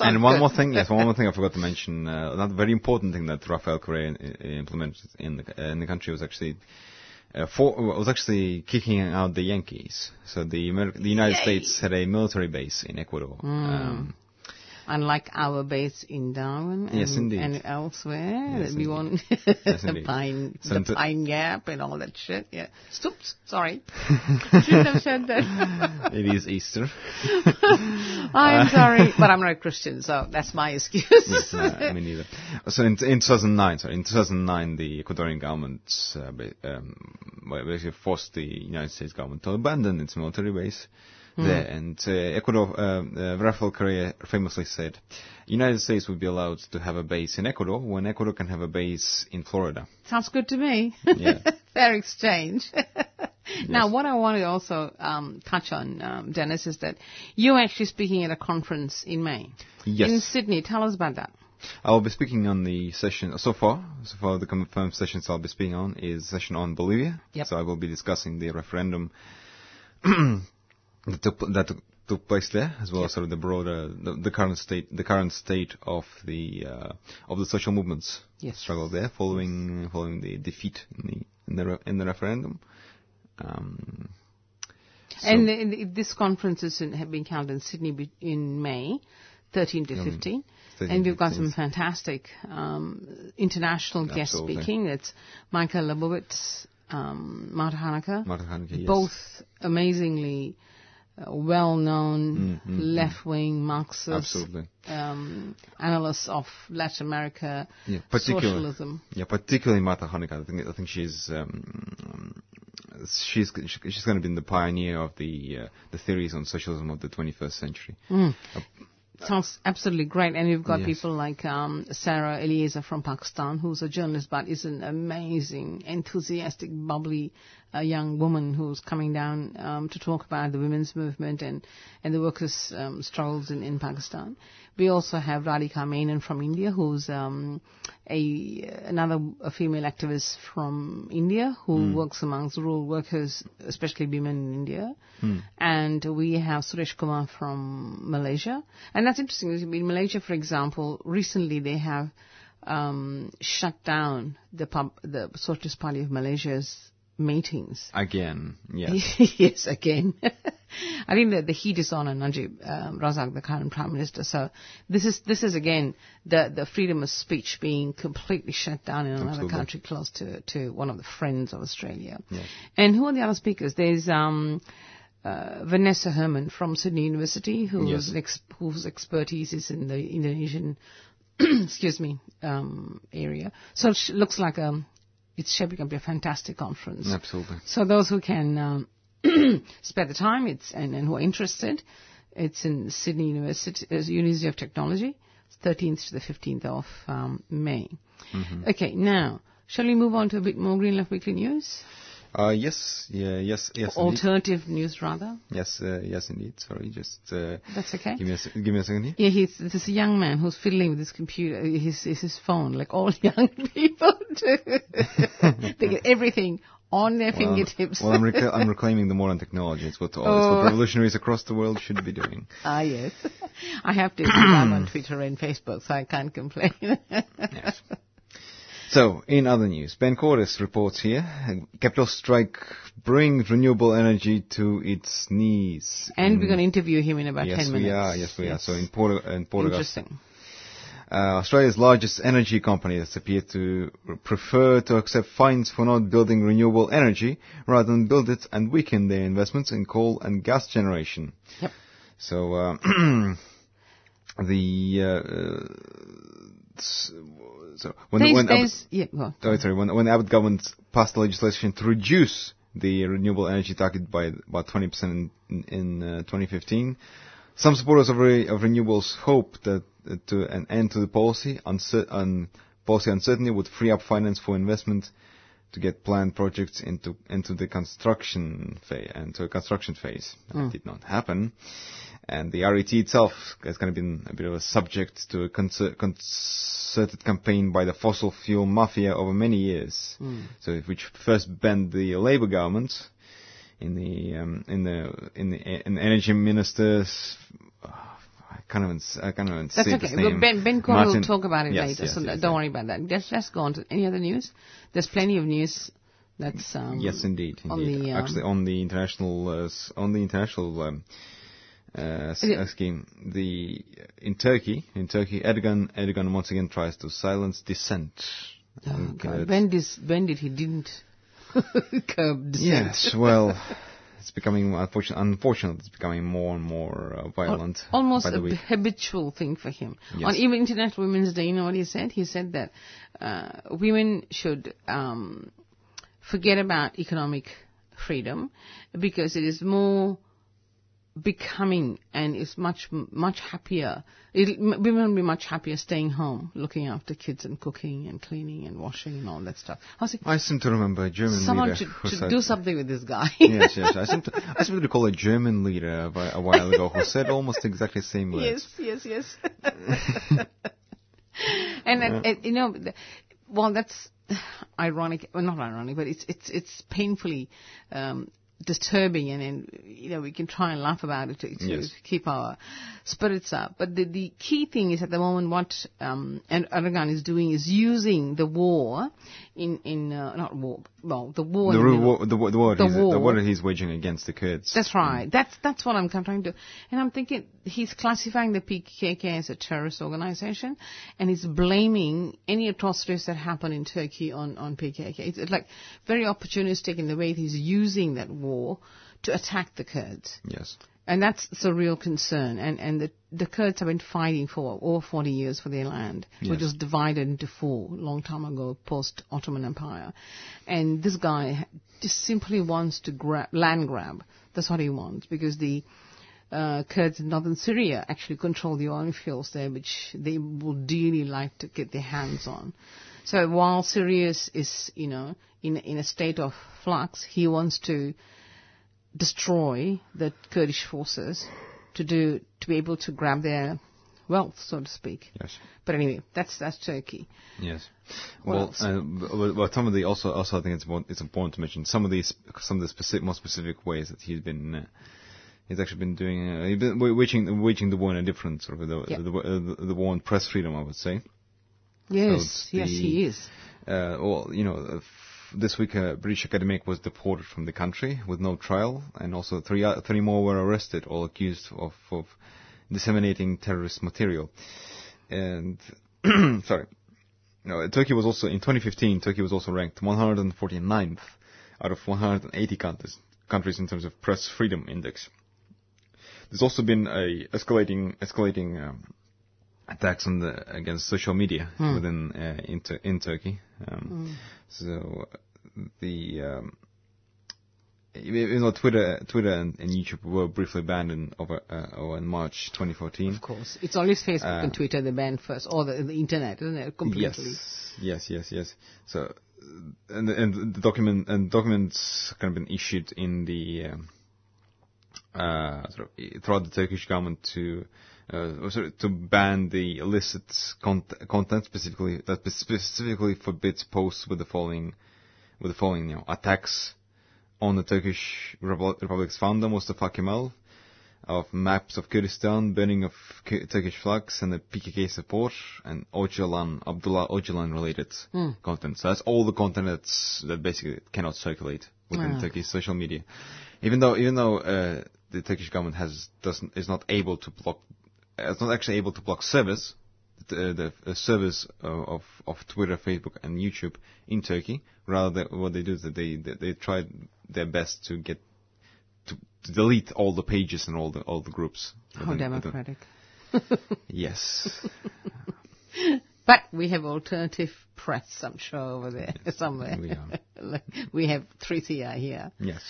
And one good. more thing, yes, one more thing I forgot to mention. Uh, another very important thing that Rafael Correa i- implemented in the uh, in the country was actually uh, for, was actually kicking out the Yankees. So the Ameri- the United Yay. States had a military base in Ecuador. Um, Unlike our base in Darwin and, Yes, and elsewhere, Yes, we want Yes, the pine, the pine gap and all that shit. Yeah. Stoops. Sorry, shouldn't have said that. it is Easter. I'm sorry, but I'm not a Christian, so that's my excuse. yes, no, I mean neither. So in, in 2009, sorry, in 2009, the Ecuadorian government uh, um, basically forced the United States government to abandon its military base there. And uh, Ecuador, um, uh, Rafael Correa famously said, "United States would be allowed to have a base in Ecuador when Ecuador can have a base in Florida." Sounds good to me. Yeah. Fair exchange. Now, what I want to also um, touch on, um, Dennis, is that you're actually speaking at a conference in May Yes. in Sydney. Tell us about that. I'll be speaking on the session so far. So far, the confirmed sessions I'll be speaking on is session on Bolivia. Yep. So I will be discussing the referendum that took, that took, place there, as well as sort of the broader, the, the current state, the current state of the uh, of the social movements Yes. struggle there, following following the defeat in the in the re- in the referendum. Um, so- And the, this conference is in, have been held in Sydney be- in May, 13 to 15. 13 And we've got 15. some fantastic um, international guests Absolutely. speaking. It's Michael Lebowitz, um, Marta Harnecker. Marta Harnecker, yes. Both amazingly uh, well-known left-wing Marxist Mm, Absolutely. um, analysts of Latin America, Yeah, particularly. socialism. Yeah, particularly Marta Harnecker. I think I think she's um, she's she's going to be the pioneer of the uh, the theories on socialism of the 21st century. Sounds absolutely great. And you've got Yes. people like um, Sarah Eliezer from Pakistan, who's a journalist but is an amazing, enthusiastic, bubbly uh, young woman who's coming down um, to talk about the women's movement and, and the workers' um, struggles in, in Pakistan. We also have Radhika Menon from India, who's um, a another a female activist from India who works amongst rural workers, especially women in India. And we have Suresh Kumar from Malaysia. And that's interesting. In Malaysia, for example, recently they have um, shut down the pub, the Socialist Party of Malaysia's meetings. Again, yes. yes, again. I think that the heat is on on Najib um, Razak, the current prime minister. So this is this is again the the freedom of speech being completely shut down in another Absolutely. country close to to one of the friends of Australia. Yes. And who are the other speakers? There's um, uh, Vannessa Hearman from Sydney University, who's Yes. ex- whose expertise is in the Indonesian, excuse me, um, area. So it sh- looks like um, it's shaping up to be a fantastic conference. Absolutely. So those who can um, spare the time, it's and, and who are interested, it's in Sydney University, uh, University of Technology, 13th to the 15th of um, May. Okay, now shall we move on to a bit more Green Left Weekly news? Uh, yes, yeah, yes, yes, indeed. Alternative news, rather. yes, uh, yes, indeed. Sorry, just uh, That's okay. give me a give me a second here. Yeah, he's this young man who's fiddling with his computer, his his, his phone, like all young people do. they get everything on their fingertips. Well, I'm, rec- I'm reclaiming the modern technology. It's what, all, it's Oh. what revolutionaries across the world should be doing. Ah, yes. I have to I'm on Twitter and Facebook, so I can't complain. Yes. So, in other news, Ben Cordes reports here, capital strike brings renewable energy to its knees. and we're going to interview him in about yes, 10 we minutes. are. Yes, we are. So in, Portu- in Portugal, Interesting. uh, Australia's largest energy company has appeared to prefer to accept fines for not building renewable energy rather than build it and weaken their investments in coal and gas generation. Yep. So uh, the uh, so when There's, when Abbott, there's, yeah, well, oh, sorry when when Abbott government passed the legislation to reduce the renewable energy target by about 20% in, in uh, 2015. Some supporters of, re- of renewables hope that uh, to an end to the policy, uncer- un- policy uncertainty would free up finance for investment to get planned projects into into the construction phase into a construction phase. That did not happen, and the RET itself has kind of been a bit of a subject to a concer- concerted campaign by the fossil fuel mafia over many years. So, which first banned the Labour government in the um, in the in the in the energy ministers. I can't even I can't even that's say okay. his name. Ben, ben Corr will talk about it Yes, later, yes, so yes, don't worry about that. Let's, let's go on to any other news. There's plenty of news that's um, Yes, indeed. on indeed. the, um, Actually, on the international uh, on the international um, uh, uh, scheme, the in Turkey, in Turkey, Erdogan Erdogan once again tries to silence dissent. Oh, uh, when, dis, when did he didn't curb dissent? yes, well, it's becoming unfortunate. Unfortunately, it's becoming more and more uh, violent. almost by a habitual thing for him. Yes. On even International Women's Day, you know what he said? He said that uh, women should um, forget about economic freedom because it is more becoming and is much much happier. It'll, women will be much happier staying home, looking after kids and cooking and cleaning and washing and all that stuff. I like, I seem to remember a German someone leader should, should said, do something with this guy. yes, yes. I seem to I seem to recall a German leader a, a while ago who said almost exactly the same words. Yes, yes, yes. and, and, and, you know, well, that's ironic. Well, not ironic, but it's it's it's painfully um, disturbing and, and you know we can try and laugh about it to, to Yes. keep our spirits up. But the, the key thing is at the moment what um, and Erdogan is doing is using the war in in uh, not war well the war The, in ru- the- war, the, wa- the, war The he's, the war. war he's waging against the Kurds. That's right. That's that's what I'm trying to. do. And I'm thinking he's classifying the PKK as a terrorist organization, and he's blaming any atrocities that happen in Turkey on on PKK. It's like very opportunistic in the way he's using that war to attack the Kurds. Yes. And that's the real concern. And, and the, the Kurds have been fighting for over 40 years for their land, which was divided into four long time ago, post Ottoman Empire. And this guy just simply wants to grab, land grab. That's what he wants because the uh, Kurds in northern Syria actually control the oil fields there, which they would dearly like to get their hands on. So while Syria is, is you know, in, in a state of flux, he wants to destroy the Kurdish forces to do to be able to grab their wealth, so to speak. Yes. But anyway, that's that's Turkey. Yes. What well, uh, well, some of the also also I think it's important, it's important to mention some of these some of the specific more specific ways that he's been. Uh, He's actually been doing, uh, he's been wa- waging, waging the war in a different sort of, the, Yeah. the, the, the war on press freedom, I would say. Yes, it's yes, he is. Uh, well, you know, this week a British academic was deported from the country with no trial, and also three more were arrested, all accused of, of disseminating terrorist material. And sorry, no, Turkey was also in 2015. Turkey was also ranked 149th out of 180 countries countries in terms of press freedom index. There's also been a escalating escalating um, attacks on the against social media within uh, in, Tur- in Turkey. Um, So uh, the um, you know Twitter Twitter and, and YouTube were briefly banned in over uh, over in March 2014. Of course, it's always Facebook Uh, and Twitter the ban first, or the, the internet, isn't it? Completely. Yes, yes, yes, yes. So, and and the document and documents kind of been issued in the um, uh, sort of throughout the Turkish government to uh, sorry, to ban the illicit cont- content specifically that specifically forbids posts with the following with the following you know attacks on the Turkish Repu- Republic's founder Mustafa Kemal of maps of Kurdistan, burning of K- Turkish flags, and the PKK support, and Öcalan, Abdullah Öcalan related content. So that's all the content that's, that basically cannot circulate within Ah. Turkish social media. Even though, even though uh, the Turkish government has doesn't is not able to block, is not actually able to block service, the, the service of, of Twitter, Facebook, and YouTube in Turkey. Rather, than what they do is that they they, they try their best to get to, to delete all the pages and all the all the groups. How within- democratic. Yes. But we have alternative press, I'm sure, over there somewhere. we are. We have 3CR here. yes.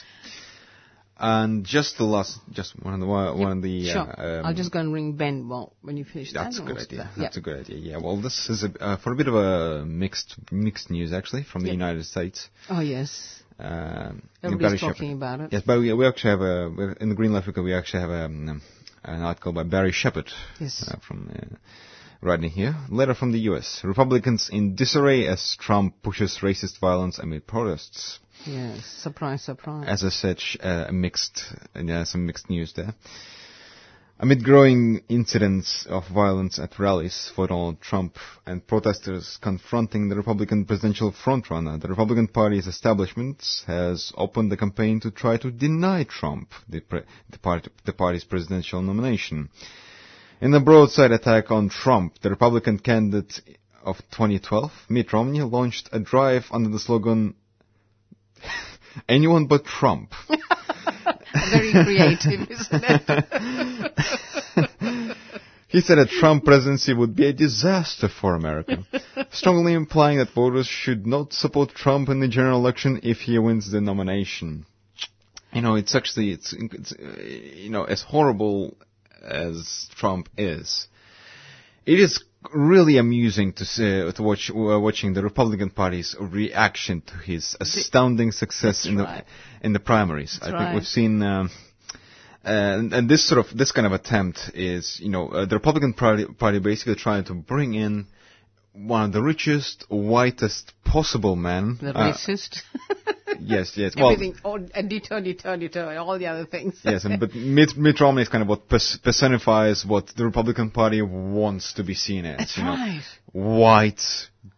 And just the last, just one of the one of the. sure. Uh, um, I'll just go and ring Ben well, when you finish That's a that. good we'll idea. start. That's yeah. a good idea. Yeah. Well, this is a, uh, for a bit of a mixed mixed news actually from the Yeah. United States. Oh, yes. Um, Everybody's talking Sheppard. about it. Yes, but we, we actually have a in the Green Left Weekly we actually have um, an article by Barry Sheppard Yes. uh, from uh, writing here. Letter from the U.S. Republicans in disarray as Trump pushes racist violence amid protests. Yes. Surprise, surprise. As I said, uh, mixed, uh, yeah, some mixed news there. Amid growing incidents of violence at rallies for Donald Trump and protesters confronting the Republican presidential frontrunner, the Republican Party's establishment has opened the campaign to try to deny Trump the, pre- the, part- the party's presidential nomination. In a broadside attack on Trump, the Republican candidate of 2012, Mitt Romney, launched a drive under the slogan, Anyone but Trump. Very creative, isn't it? He said a Trump presidency would be a disaster for America, strongly implying that voters should not support Trump in the general election if he wins the nomination. You know, it's actually, it's, it's you know, as horrible as Trump is, it is really amusing to see, to watch uh, watching the Republican Party's reaction to his astounding success in the right. in the primaries. I That's think right. we've seen. Um, and, and this sort of this kind of attempt is, you know, uh, the Republican Party, Party basically trying to bring in one of the richest, whitest possible men. The uh, racist. yes, yes. Well, Everything, all, and deter, deter, deter, all the other things. yes, and, but Mitt, Mitt Romney is kind of what pers- personifies what the Republican Party wants to be seen as. That's you know, right. white,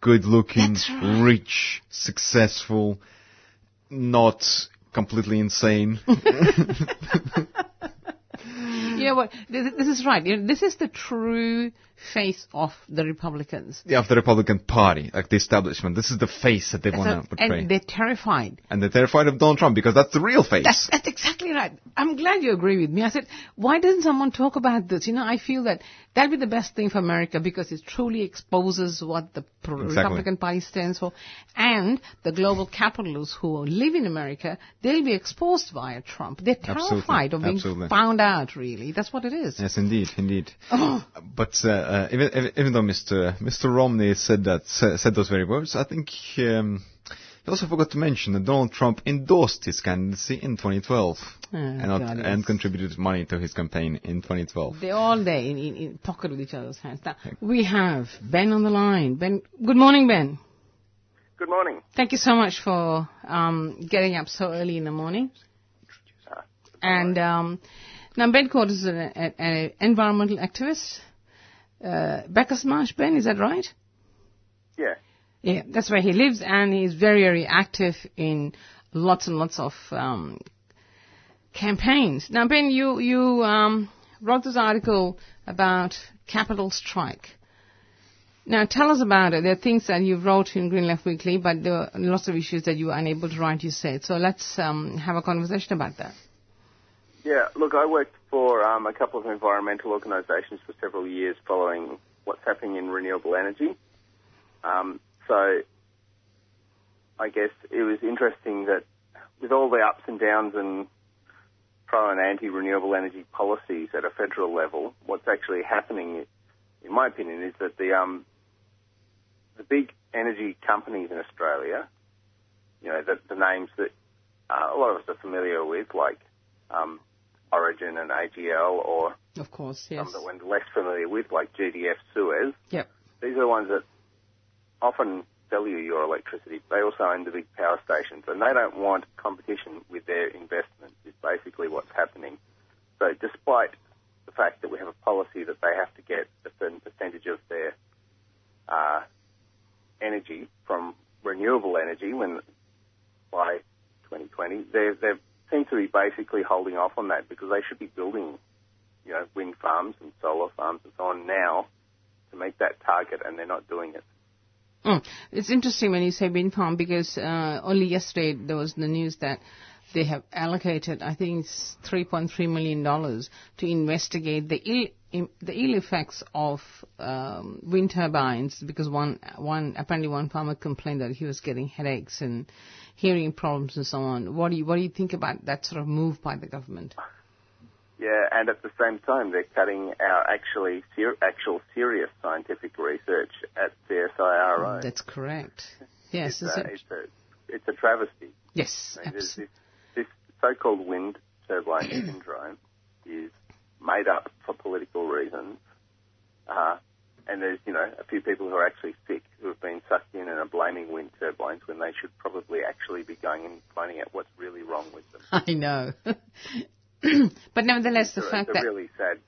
good-looking, right. rich, successful, not completely insane. What? This, is right. You know, this is the true face of the Republicans. Yeah, of the Republican Party, like the establishment. This is the face that they So- want to portray. and they're terrified. and they're terrified of Donald Trump because that's the real face. That's, that's exactly right. I'm glad you agree with me. I said, why doesn't someone talk about this? You know, I feel that that'd be the best thing for America because it truly exposes what the pro- Exactly. Republican Party stands for. And the global capitalists who live in America, they'll be exposed via Trump. They're Absolutely. terrified of being Absolutely. found out, really. That's what it is. Yes, indeed, indeed. Oh. But uh, uh, even, even even though Mr. Mr. Romney said that said, said those very words, I think um, he also forgot to mention that Donald Trump endorsed his candidacy in 2012 and not, God, and contributed money to his campaign in 2012. They're all there in, in, in pocket with each other's hands. Now, we have Ben on the line. Ben, good morning, Ben. Good morning. Thank you so much for um, getting up so early in the morning. And um, now Ben Court is an, an, an environmental activist. Uh, Marsh, Ben, is that right? yeah, Yeah, that's where he lives, and he's very, very active in lots and lots of um, campaigns. Now, Ben, you you um, wrote this article about capital strike. Now, tell us about it. There are things that you wrote in Green Left Weekly, but there are lots of issues that you were unable to write. You said so. Let's um, have a conversation about that. Yeah. Look, I worked for um, a couple of environmental organisations for several years, following what's happening in renewable energy. Um, so, I guess it was interesting that with all the ups and downs and pro and anti renewable energy policies at a federal level, what's actually happening, in my opinion, is that the um, the big energy companies in Australia, you know, the, the names that uh, a lot of us are familiar with, like um, Origin and AGL, or Of course, yes. some that we're less familiar with, like GDF Suez. Yep. These are the ones that often sell you your electricity. They also own the big power stations, and they don't want competition with their investments. Is basically what's happening. So, despite the fact that we have a policy that they have to get a certain percentage of their uh, energy from renewable energy when by 2020, they're, they seem to be basically holding off on that because they should be building, you know, wind farms and solar farms and so on now to make that target, and they're not doing it. Mm. It's interesting when you say wind farm because uh, only yesterday there was the news that they have allocated, I think it's 3.3 million dollars to investigate the ill im- the ill effects of um, wind turbines because one one apparently one farmer complained that he was getting headaches and hearing problems and so on. What do you what do you think about that sort of move by the government? Yeah, and at the same time, they're cutting our actually ser- actual serious scientific research at the CSIRO. That's correct. Yes, it's, is a, it? it's a it's a travesty. yes, I mean, this, absolutely. this, this so-called wind turbine syndrome is made up for political reasons, uh, and there's you know a few people who are actually sick who have been sucked in and are blaming wind turbines when they should probably actually be going and finding out what's really wrong with them. I know. but nevertheless, the It's a- fact it's a that really sad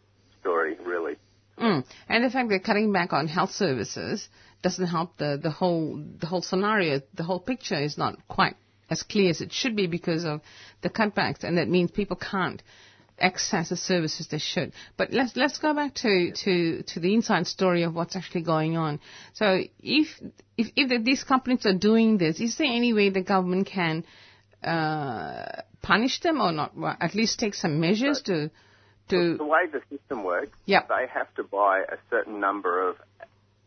story, really. Mm. And the fact they're cutting back on health services doesn't help the, the whole the whole scenario. The whole picture is not quite as clear as it should be because of the cutbacks, and that means people can't access the services they should. But let's let's go back to, to, to the inside story of what's actually going on. So if if if the, these companies are doing this, is there any way the government can uh, punish them or not? Well, at least take some measures to to The way the system works, Yep. they have to buy a certain number of,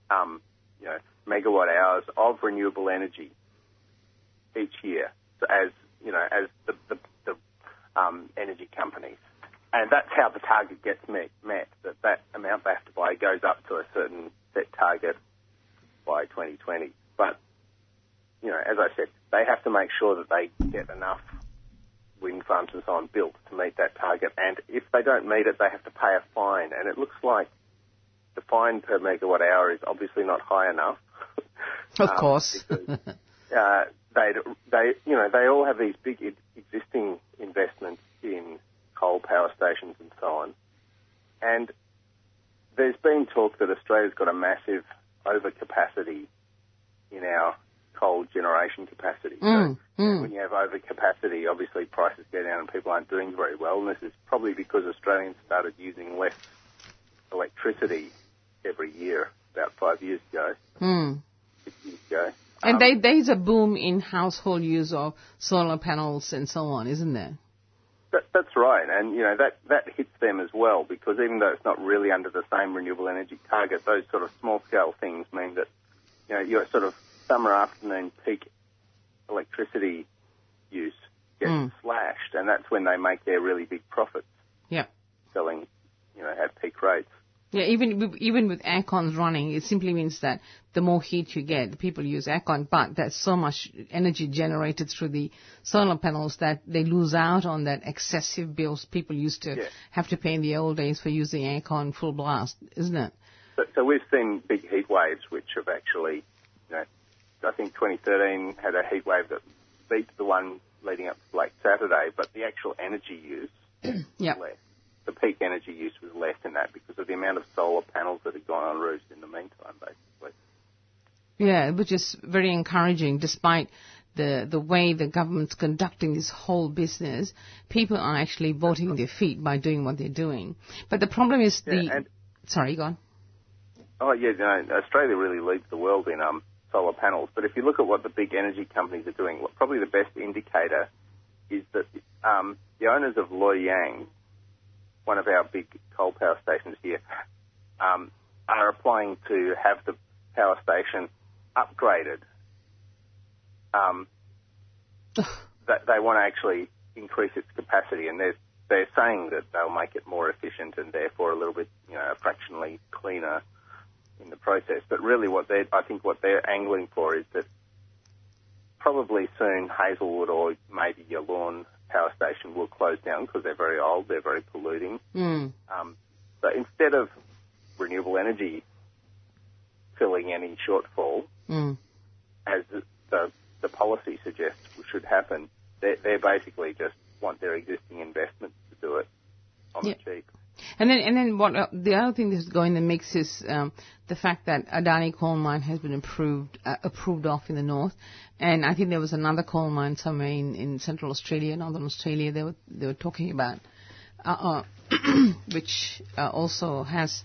um, you know, megawatt hours of renewable energy each year, so as you know, as the the, the um, energy companies, and that's how the target gets met. Met that that amount they have to buy goes up to a certain set target by 2020. But you know, as I said, they have to make sure that they get enough wind farms and so on built to meet that target. And if they don't meet it, they have to pay a fine. And it looks like the fine per megawatt hour is obviously not high enough. Of Um, course. because, uh, they they you know they all have these big existing investments in coal power stations and so on, and there's been talk that Australia's got a massive overcapacity in our coal generation capacity. Mm, so mm. when you have overcapacity, obviously prices go down and people aren't doing very well. And this is probably because Australians started using less electricity every year about five years ago, Hmm. six years ago. And Um, they, there's a boom in household use of solar panels and so on, isn't there? That, that's right, and you know that that hits them as well because even though it's not really under the same renewable energy target, those sort of small scale things mean that you know your sort of summer afternoon peak electricity use gets Mm. slashed, and that's when they make their really big profits Yeah. selling, you know, at peak rates. Yeah, even with- even with aircons running, it simply means that the more heat you get, the people use aircon, but there's so much energy generated through the solar panels that they lose out on that excessive bills people used to Yeah. have to pay in the old days for using aircon full blast, isn't it? So, so we've seen big heat waves, which have actually, you know, I think 2013 had a heat wave that beat the one leading up to Black Saturday, but the actual energy use Yeah. less. The peak energy use was less in that because of the amount of solar panels that had gone on roofs in the meantime, basically. Yeah, which is very encouraging despite the, the way the government's conducting this whole business. People are actually voting their feet by doing what they're doing. But the problem is Yeah, the, and- sorry, go on. Oh yeah, no, Australia really leads the world in um, solar panels. But if you look at what the big energy companies are doing, what- probably the best indicator is that um, the owners of Loy Yang, one of our big coal power stations here, um, are applying to have the power station upgraded. Um, that they want to actually increase its capacity, and they're they're saying that they'll make it more efficient and therefore a little bit, you know, fractionally cleaner in the process. But really, what they I think what they're angling for is that probably soon Hazelwood or maybe Yallourn power station will close down because they're very old, they're very polluting. Mm. Um, so instead of renewable energy filling any shortfall, Mm. as the, the, the policy suggests should happen, they they basically just want their existing investments to do it on Yeah. the cheap. And then, and then what? Uh, the other thing that's going in the mix is um, the fact that Adani coal mine has been approved uh, approved off in the north, and I think there was another coal mine somewhere in, in central Australia, northern Australia. They were they were talking about, uh, uh, which uh, also has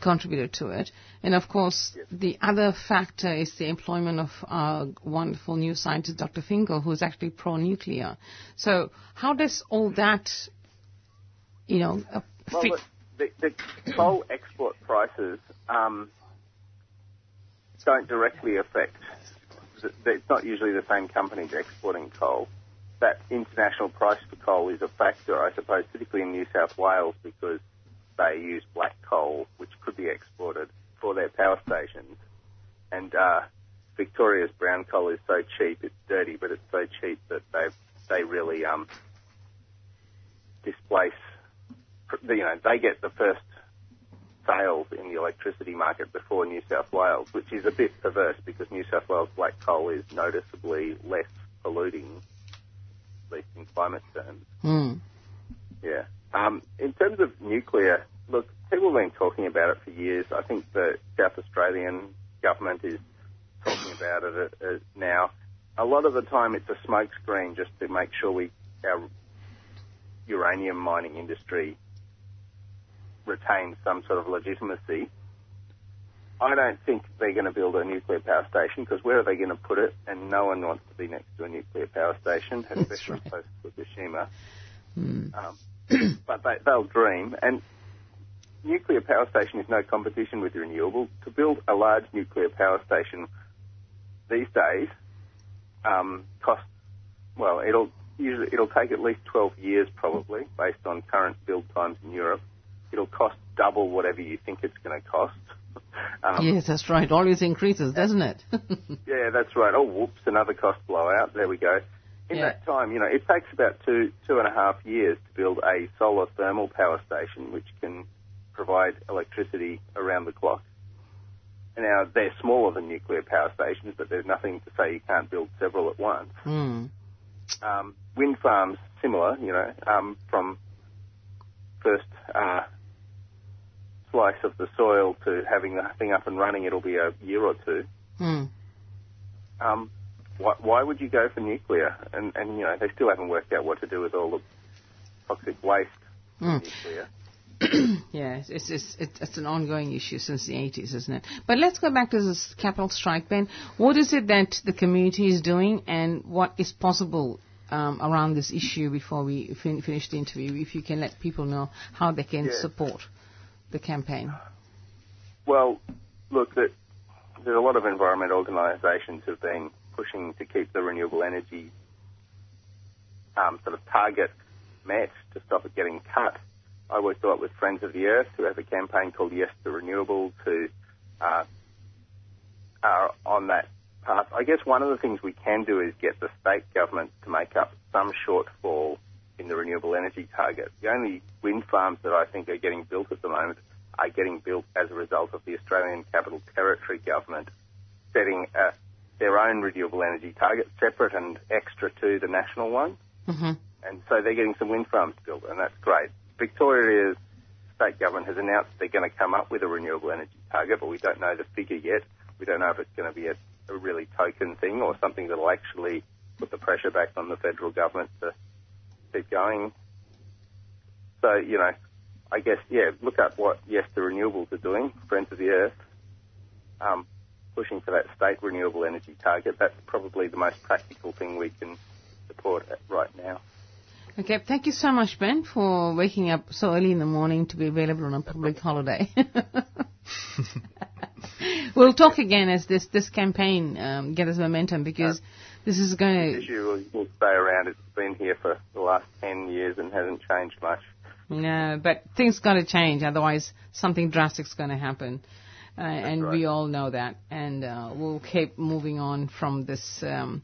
contributed to it. And of course, the other factor is the employment of our wonderful new scientist, Dr. Finkel, who is actually pro-nuclear. So how does all that, you know, Well, fit? the, the, the coal export prices um, don't directly affect. It's not usually the same companies exporting coal. That international price for coal is a factor, I suppose, particularly in New South Wales because they use black coal, which could be exported for their power stations. And uh, Victoria's brown coal is so cheap, it's dirty, but it's so cheap that they they really um, displace you know, they get the first sales in the electricity market before New South Wales, which is a bit perverse because New South Wales black coal is noticeably less polluting, at least in climate terms. Hmm. Yeah. Um, in terms of nuclear, look, people have been talking about it for years. I think the South Australian government is talking about it uh, uh, now. A lot of the time, it's a smokescreen just to make sure we our uranium mining industry retains some sort of legitimacy. I don't think they're going to build a nuclear power station because where are they going to put it? And no one wants to be next to a nuclear power station, especially close to Fukushima. Hmm. Um, but they, they'll dream. And nuclear power station is no competition with renewable. To build a large nuclear power station these days um, costs well. It'll usually it'll take at least 12 years probably, based on current build times in Europe. It'll cost double whatever you think it's going to cost. Um, Yes, that's right. Always increases, doesn't it? yeah, that's right. Oh, whoops, another cost blowout. There we go. In Yeah. that time, you know, it takes about two, two and a half years to build a solar thermal power station which can provide electricity around the clock. Now they're smaller than nuclear power stations, but there's nothing to say you can't build several at once. Mm. Um, wind farms, similar, you know, um, from first uh, slice of the soil to having the thing up and running, it'll be a year or two. Mm. Um, why, why would you go for nuclear? And, and, you know, they still haven't worked out what to do with all the toxic waste from Mm. nuclear. Yes, it's, it's, it's, it's an ongoing issue since the 80s, isn't it? But let's go back to this capital strike, Ben. What is it that the community is doing and what is possible um, around this issue before we fin- finish the interview? If you can let people know how they can Yeah. support the campaign. Well, look, that there's a lot of environmental organisations who've been pushing to keep the renewable energy um, sort of target met to stop it getting cut. I worked lot with Friends of the Earth, who have a campaign called Yes to Renewables, who uh, are on that path. I guess one of the things we can do is get the state government to make up some shortfall in the renewable energy target. The only wind farms that I think are getting built at the moment are getting built as a result of the Australian Capital Territory government setting uh, their own renewable energy target, separate and extra to the national one. hmm And so they're getting some wind farms built, and that's great. Victoria's state government has announced they're going to come up with a renewable energy target, but we don't know the figure yet. We don't know if it's going to be a, a really token thing or something that will actually put the pressure back on the federal government to keep going. So, you know, I guess, yeah, look at what Yes the Renewables are doing, Friends of the Earth, um, pushing for that state renewable energy target. That's probably the most practical thing we can support at right now. Okay, thank you so much, Ben, for waking up so early in the morning to be available on a public holiday. we'll talk again as this, this campaign um, gathers momentum because this is going This to. issue will, will stay around. It's been here for the last 10 years and hasn't changed much. No, but things got to change, otherwise something drastic's going to happen. Uh, and right. we all know that. And uh, we'll keep moving on from this, um,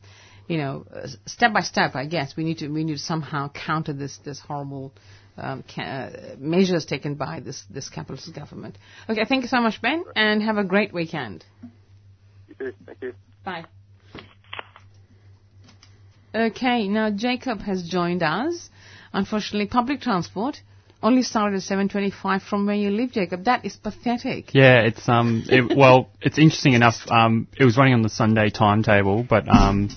you know, uh, step by step. I guess we need to we need to somehow counter this this horrible um, ca- uh, measures taken by this this capitalist government. Okay, thank you so much, Ben, and have a great weekend. You too. Thank you. Bye. Okay, now Jacob has joined us. Unfortunately, public transport only started at 7:25 from where you live, Jacob. That is pathetic. Yeah, it's um, it, well, it's interesting enough. Um, it was running on the Sunday timetable, but um,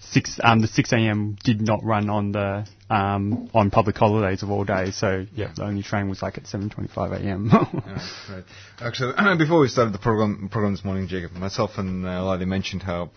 six um, the 6 a.m. did not run on the um on public holidays of all days. So yeah, the only train was like at 7:25 a.m. Yeah, right. Actually, before we started the program, program this morning, Jacob, myself and uh, Ladi mentioned how,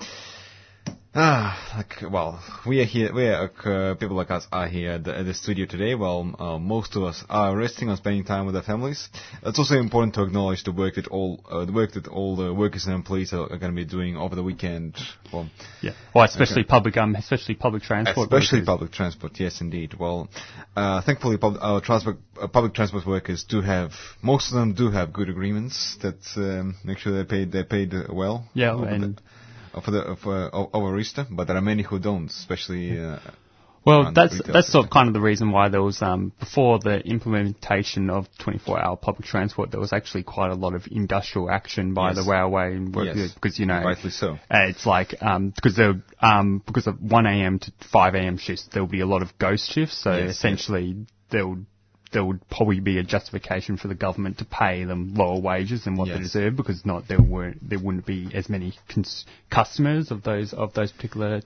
ah, like, well, we are here, we are, uh, people like us are here at the, at the studio today. Well, uh, most of us are resting and spending time with their families. It's also important to acknowledge the work that all, uh, the work that all the workers and employees are, are going to be doing over the weekend. Well, yeah, well, especially Okay. public um, especially public transport. Especially workers. public transport, yes, indeed. Well, uh, thankfully, pub- our transport, uh, public transport workers do have, most of them do have good agreements that um, make sure they're paid, they're paid uh, well. Yeah, and- the, uh, for the for uh, o- over Easter, but there are many who don't, especially. Uh, Well, that's that's sort of kind of the reason why there was um, before the implementation of 24-hour public transport, there was actually quite a lot of industrial action by Yes. the railway and work Yes. because you know Rightly so. uh, it's like um, because there um, because of 1 a.m. to 5 a.m. shifts, there will be a lot of ghost shifts. So Yes, essentially, there would there would probably be a justification for the government to pay them lower wages than what they deserve because not there weren't there wouldn't be as many cons- customers of those of those particular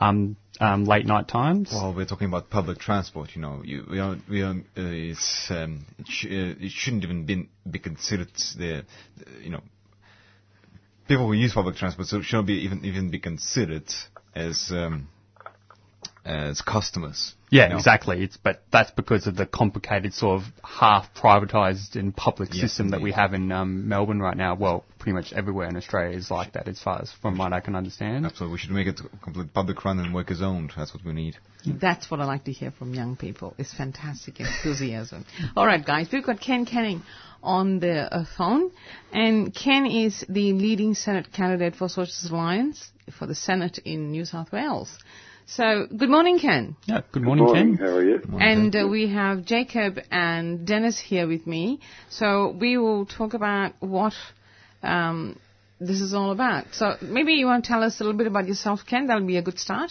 um, um, late night times. Well, we're talking about public transport. You know, you, we are, we are, uh, it's, um, it, sh- uh, it shouldn't even be, be considered the, the, you know, people who use public transport so shouldn't be even even be considered as um, as customers. Yeah, you know? exactly. It's but that's because of the complicated sort of half privatised and public Yes, system that we have in um, Melbourne right now. Well, pretty much everywhere in Australia is like that, as far as from what I can understand. Absolutely, we should make it complete public run and workers owned. That's what we need. That's what I like to hear from young people. It's fantastic enthusiasm. All right, guys, we've got Ken Canning on the uh, phone, and Ken is the leading Senate candidate for Socialist Alliance for the Senate in New South Wales. So, good morning, Ken. Yeah. Good morning, Ken. How are you? And uh, we have Jacob and Dennis here with me. So we will talk about what um, this is all about. So maybe you want to tell us a little bit about yourself, Ken. That'll be a good start.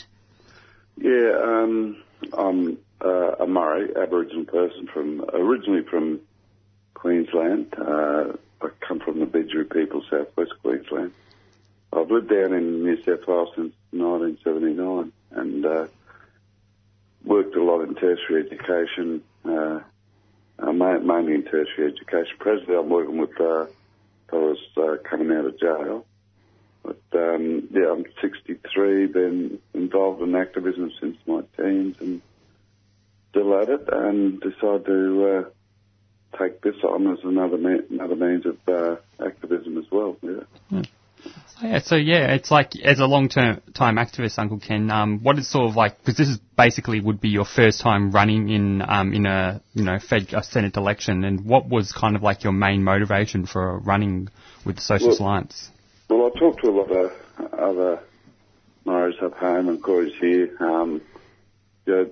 Yeah, um, I'm uh, a Murri Aboriginal person from originally from Queensland. Uh, I come from the Bidguru people, southwest Queensland. I've lived down in New South Wales since 1979 and uh, worked a lot in tertiary education, uh, uh, mainly in tertiary education. Presently, I'm working with uh, fellows uh, coming out of jail. But um, yeah, I'm 63, been involved in activism since my teens and still at it, and decided to take this on as another me- another means of activism as well. Yeah. Hmm. Yeah, so yeah, it's like as a long-term time activist, Uncle Ken. Um, what is sort of like because this is basically would be your first time running in um, in a you know Fed a Senate election, and what was kind of like your main motivation for running with the Socialist well, Alliance? Well, I talked to a lot of other Murris up home and Kooris here. Um, you know,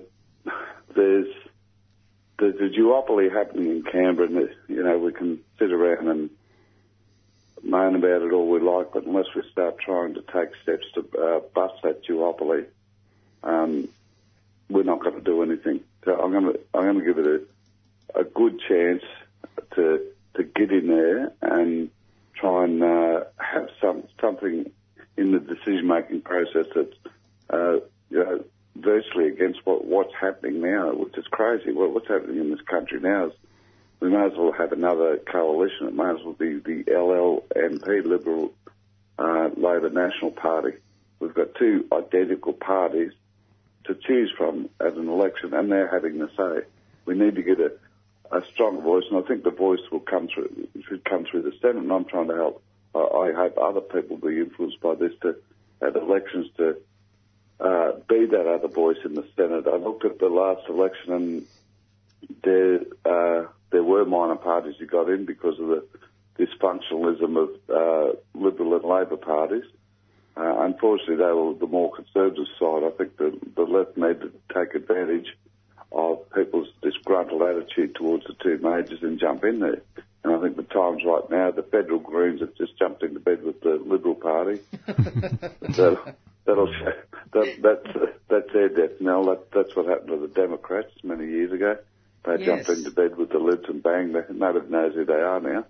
there's there's a duopoly happening in Canberra, and you know we can sit around and moan about it all we like, but unless we start trying to take steps to uh, bust that duopoly, um, we're not going to do anything. So I'm going to I'm going to give it a, a good chance to to get in there and try and uh, have some something in the decision making process that's uh, you know virtually against what what's happening now, which is crazy. What, what's happening in this country now is we may as well have another coalition. It may as well be the LLNP, Liberal uh, Labor National Party. We've got two identical parties to choose from at an election, and they're having the say. We need to get a, a strong voice, and I think the voice will come through should come through the Senate. And I'm trying to help. I, I hope other people will be influenced by this to at elections to uh, be that other voice in the Senate. I looked at the last election, and there uh, there were minor parties who got in because of the dysfunctionalism of uh, Liberal and Labor parties. Uh, unfortunately, they were the more conservative side. I think the, the left need to take advantage of people's disgruntled attitude towards the two majors and jump in there. And I think the time's right now. The federal Greens have just jumped into bed with the Liberal Party. that'll, that'll show, that, that's, that's their death knell. That, that's what happened to the Democrats many years ago. They Yes. jumped into bed with the Libs and bang, they, nobody knows who they are now.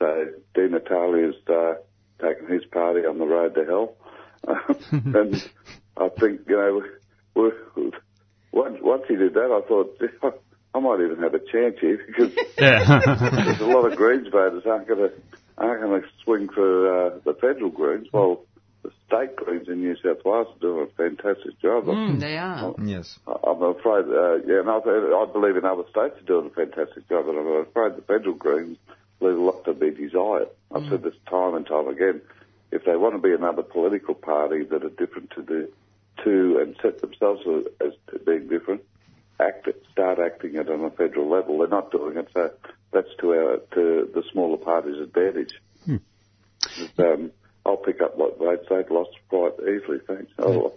So Di Natale's uh, taken his party on the road to hell. and I think, you know, we we once, once he did that, I thought, I might even have a chance here because Yeah. there's a lot of Greens voters aren't going to aren't going to swing for uh, the federal Greens. Well, state Greens in New South Wales are doing a fantastic job. Mm, they are. Yes. I'm afraid, uh, yeah, and I, I believe in other states are doing a fantastic job, but I'm afraid the federal Greens leave a lot to be desired. I've said this time and time again. If they want to be another political party that are different to the two and set themselves as to being different, act start acting it on a federal level. They're not doing it, so that's to our to the smaller parties' advantage. Um, I'll pick up what votes they've lost quite easily. Thanks. Oh,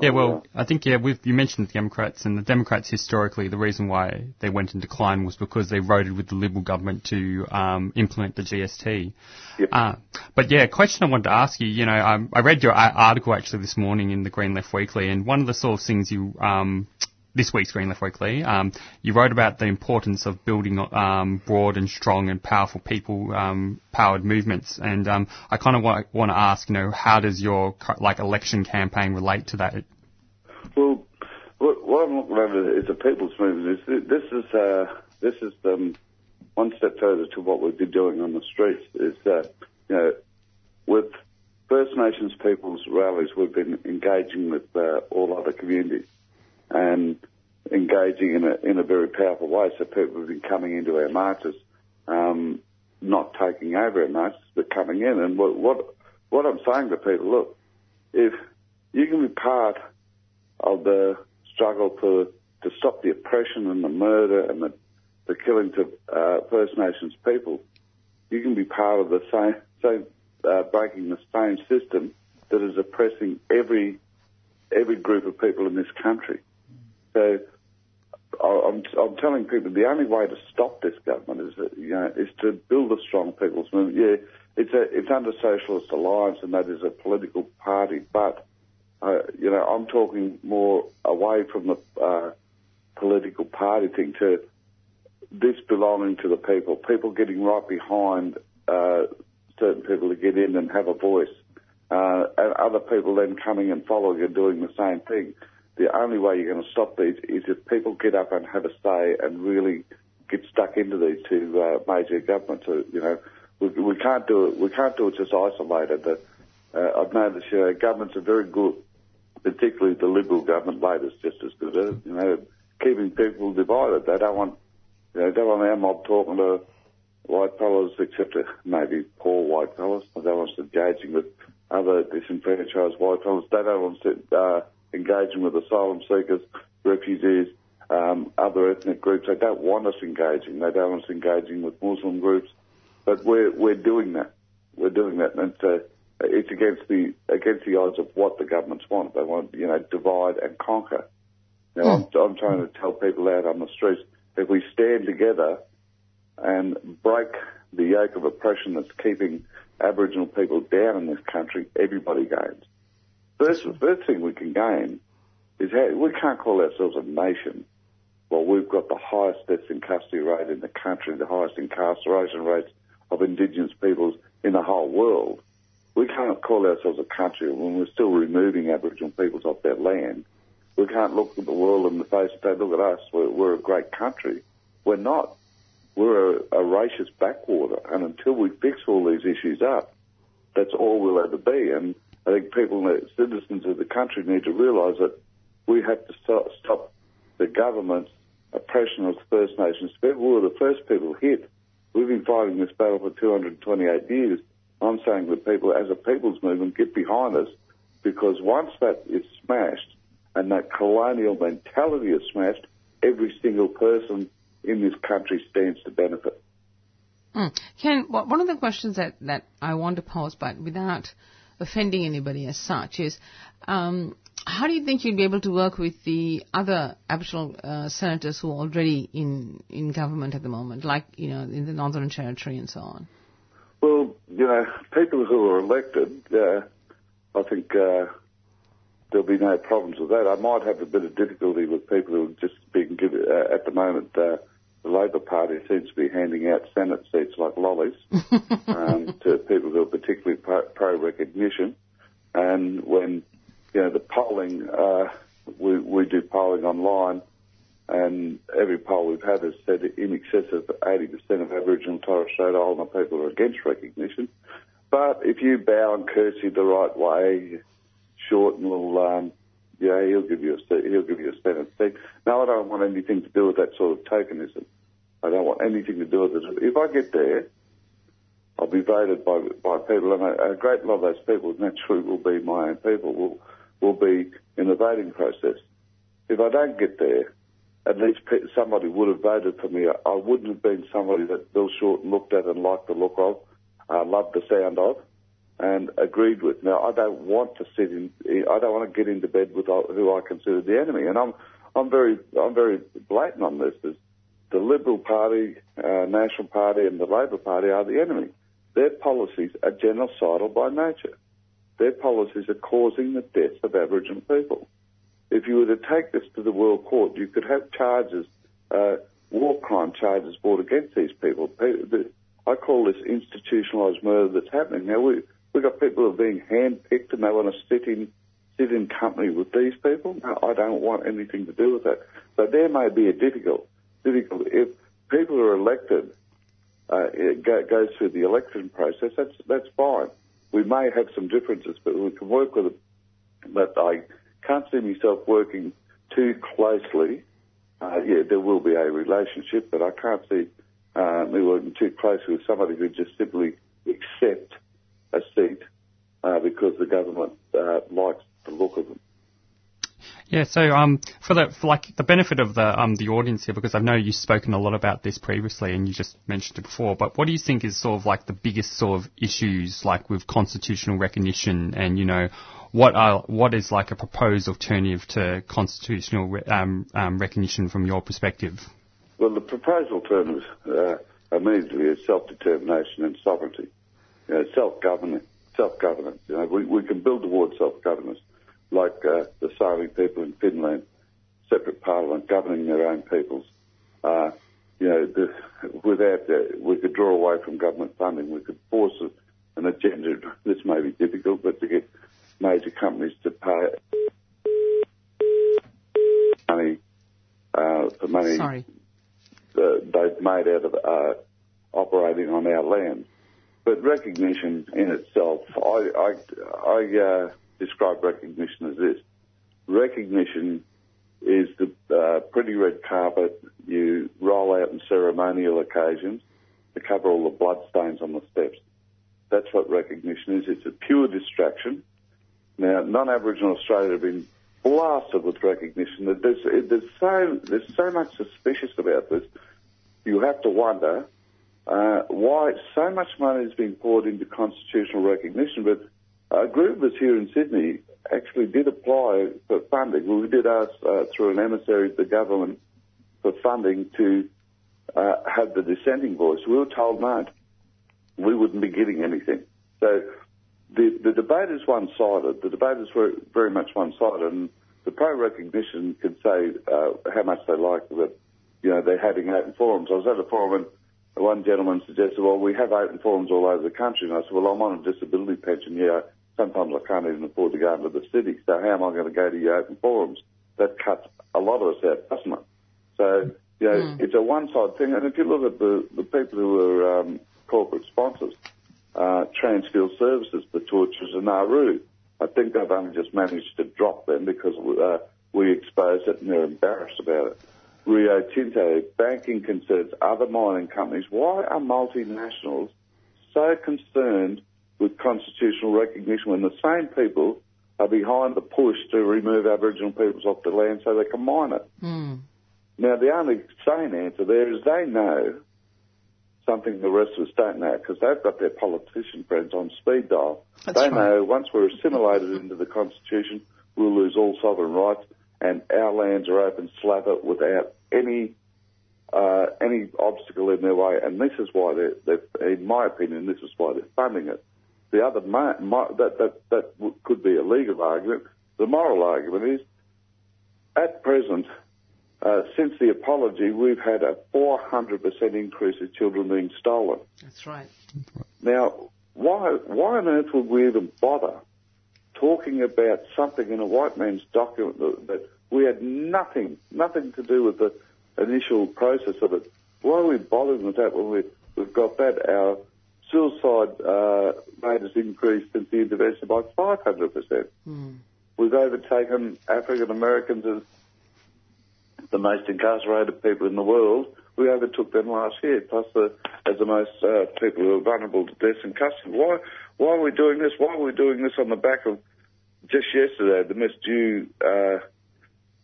Yeah, oh, well, I think yeah, with you mentioned the Democrats and the Democrats historically, the reason why they went in decline was because they voted with the Liberal government to um, implement the GST. Yep. Uh, but yeah, a question I wanted to ask you. You know, um, I read your article actually this morning in the Green Left Weekly, and one of the sort of things you um, this week's Green Left Weekly, um, you wrote about the importance of building um, broad and strong and powerful people um, powered movements, and um, I kind of want, want to ask, you know, how does your like election campaign relate to that? Well, what, I'm looking at is a people's movement. Is this is uh, this is um, one step further to what we've been doing on the streets. Is uh, you know, with First Nations people's rallies, we've been engaging with uh, all other communities and engaging in a in a very powerful way. So people have been coming into our marches, um, not taking over our marches, but coming in. And what what what I'm saying to people, look, if you can be part of the struggle to to stop the oppression and the murder and the, the killings of uh, First Nations people, you can be part of the same, same uh, breaking the same system that is oppressing every every group of people in this country. So I'm, I'm telling people the only way to stop this government is that, you know is to build a strong people's movement. Yeah, it's a it's under Socialist Alliance, and that is a political party. But uh, you know, I'm talking more away from the uh, political party thing to this belonging to the people. People getting right behind uh, certain people to get in and have a voice, uh, and other people then coming and following and doing the same thing. The only way you're going to stop these is if people get up and have a say and really get stuck into these two uh, major governments. You know, we, we can't do it. We can't do it just isolated. That uh, I've noticed, you know, governments are very good, particularly the Liberal government. Labor's just as good at. You know, keeping people divided. They don't want, you know, don't want our mob talking to white fellas, except maybe poor white fellas. They don't want us engaging with other disenfranchised white fellas. They don't want us uh, engaging with asylum seekers, refugees, um, other ethnic groups. They don't want us engaging. They don't want us engaging with Muslim groups. But we're we're doing that. We're doing that, and it's, uh, it's against the against the odds of what the governments want. They want you know divide and conquer. Now I'm, I'm trying to tell people out on the streets if we stand together and break the yoke of oppression that's keeping Aboriginal people down in this country, everybody gains. First, the first thing we can gain is how, we can't call ourselves a nation. Well, we've got the highest deaths in custody rate in the country, the highest incarceration rates of Indigenous peoples in the whole world. We can't call ourselves a country when we're still removing Aboriginal peoples off their land. We can't look at the world in the face and say, look at us, we're, we're a great country. We're not. We're a, a racist backwater. And until we fix all these issues up, that's all we'll ever be. And I think people, citizens of the country need to realise that we have to stop, stop the government's oppression of First Nations people. We were the first people hit. We've been fighting this battle for 228 years. I'm saying that people, as a people's movement, get behind us because once that is smashed and that colonial mentality is smashed, every single person in this country stands to benefit. Mm. Ken, one of the questions that, that I want to pose, but without offending anybody as such, is um, how do you think you'd be able to work with the other Aboriginal uh, senators who are already in, in government at the moment, like, you know, in the Northern Territory and so on? Well, you know, people who are elected, uh, I think uh, there'll be no problems with that. I might have a bit of difficulty with people who are just being given, uh, at the moment, uh, the Labor Party seems to be handing out Senate seats like lollies um, to people who are particularly pro recognition. And when you know, the polling, uh, we, we do polling online, and every poll we've had has said in excess of 80% of Aboriginal and Torres Strait Islander people are against recognition. But if you bow and curtsy the right way, Shorten will, um, yeah, he'll give you a he'll give you a Senate seat. No, I don't want anything to do with that sort of tokenism. I don't want anything to do with it. If I get there, I'll be voted by by people, and a, a great lot of those people naturally will be my own people. Will will be in the voting process. If I don't get there, at least somebody would have voted for me. I wouldn't have been somebody that Bill Shorten looked at and liked the look of, uh, loved the sound of, and agreed with. Now, I don't want to sit in. I don't want to get into bed with who I consider the enemy, and I'm I'm very I'm very blatant on this. The Liberal Party, uh, National Party, and the Labor Party are the enemy. Their policies are genocidal by nature their policies are causing the deaths of Aboriginal people. If you were to take this to the World Court, you could have charges, uh, war crime charges brought against these people. I call this institutionalised murder that's happening. Now, we, we've got people who are being handpicked and they want to sit in, sit in company with these people. No, I don't want anything to do with that. So there may be a difficult, difficult, if people are elected, uh, it go, goes through the election process, that's, that's fine we may have some differences, but we can work with it. But I can't see myself working too closely. Uh, yeah, there will be a relationship, but I can't see uh, me working too closely with somebody who just simply accept a seat uh, because the government uh, likes the look of them. Yeah, so um, for the for like the benefit of the um the audience here, because I know you've spoken a lot about this previously, and you just mentioned it before. But what do you think is sort of like the biggest sort of issues, like with constitutional recognition, and you know, what are what is like a proposed alternative to constitutional re- um, um, recognition from your perspective? Well, the proposed alternative uh, immediately is self-determination and sovereignty. You know, self-governance. Self-governance. You know, we, we can build towards self-governance, like uh, the Sami people in Finland, separate parliament governing their own peoples. Uh, you know, the, without uh, we could draw away from government funding. We could force an agenda. This may be difficult, but to get major companies to pay money uh, for money Sorry. uh, they've made out of uh, operating on our land. But recognition in itself, I, I, I uh, describe recognition as this. Recognition is the uh, pretty red carpet you roll out in ceremonial occasions to cover all the bloodstains on the steps. That's what recognition is. It's a pure distraction. Now, non-Aboriginal Australia have been blasted with recognition. There's, there's so there's so much suspicious about this. You have to wonder uh, why so much money is being poured into constitutional recognition. But a group of us here in Sydney actually did apply for funding. We did ask uh, through an emissary of the government for funding to uh, have the dissenting voice. We were told no, we wouldn't be getting anything. So the, the debate is one-sided. The debate is very, very much one-sided, and the pro-recognition can say uh, how much they like that, you know, they're having open forums. I was at a forum and one gentleman suggested, well, we have open forums all over the country, and I said, well, I'm on a disability pension here. Sometimes I can't even afford to go into the city, so how am I going to go to your open forums? That cuts a lot of us out, doesn't it? So, you know, Mm. it's a one-side thing, and if you look at the, the people who are um, corporate sponsors, uh, Transfield Services, the Torches and Nauru. I think they've only just managed to drop them because uh, we exposed it and they're embarrassed about it. Rio Tinto, banking concerns, other mining companies. Why are multinationals so concerned with constitutional recognition when the same people are behind the push to remove Aboriginal peoples off the land so they can mine it? Mm. Now, the only sane answer there is they know something the rest of us don't know because they've got their politician friends on speed dial. That's they right. know once we're assimilated into the Constitution, we'll lose all sovereign rights and our lands are open slather without any uh, any obstacle in their way. And this is why they're, they're, in my opinion, this is why they're funding it. The other mo- mo- that that that w- could be a legal argument. The moral argument is, at present, uh, since the apology, we've had a 400% increase of children being stolen. That's right. Now, why, why on earth would we even bother talking about something in a white man's document that, that we had nothing, nothing to do with the initial process of it? Why are we bothering with that when we, we've got that? Our suicide uh, rate has increased since the intervention by 500%. Mm. We've overtaken African Americans as the most incarcerated people in the world. We overtook them last year, plus the, as the most uh, people who are vulnerable to death and custody. Why, why are we doing this? Why are we doing this on the back of just yesterday, the Miss Dhu, uh,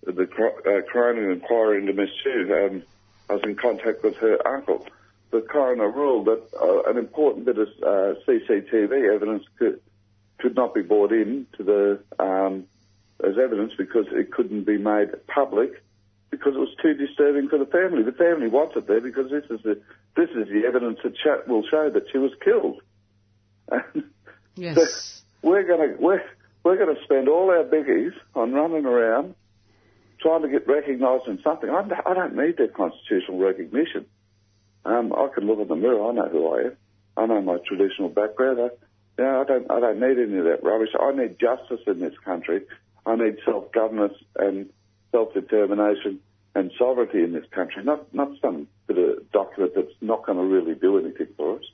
the uh, coroner inquiry into Miss Dhu? Um, I was in contact with her uncle. The coroner ruled that uh, an important bit of uh, CCTV evidence could could not be brought in to the um, as evidence because it couldn't be made public because it was too disturbing for the family. The family wants it there because this is the this is the evidence that sh- will show that she was killed. Yes. we're going to we're we're going to spend all our biggies on running around trying to get recognised in something. I, I don't need that constitutional recognition. Um, I can look in the mirror. I know who I am. I know my traditional background. I, you know, I don't I don't need any of that rubbish. I need justice in this country. I need self governance and self determination and sovereignty in this country. Not not some bit of document that's not going to really do anything for us.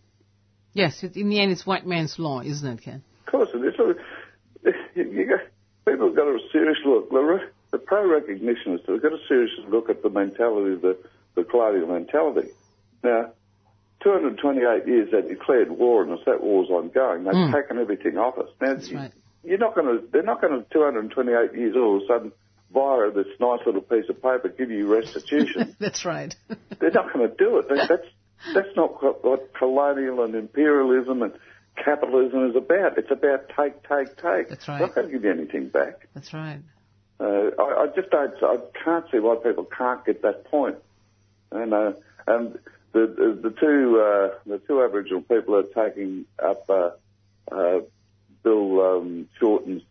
Yes, in the end, it's white man's law, isn't it, Ken? Of course it is. You, got, people have got a serious look. The, re- the pro-recognionists have got a serious look at the mentality of the, the colonial mentality. Now, 228 years they declared war and us. That war's ongoing. They've Mm. taken everything off us. Now, That's right. you're not going to. They're not going to 228 years all of a sudden via this nice little piece of paper give you restitution. That's right. They're not going to do it. That's that's not what, what colonial and imperialism and capitalism is about. It's about take, take, take. That's right. Not going to give you anything back. That's right. Uh, I, I just don't. I can't see why people can't get that point. And uh, and the the, the two uh, the two Aboriginal people are taking up uh, uh, Bill um, Shorten's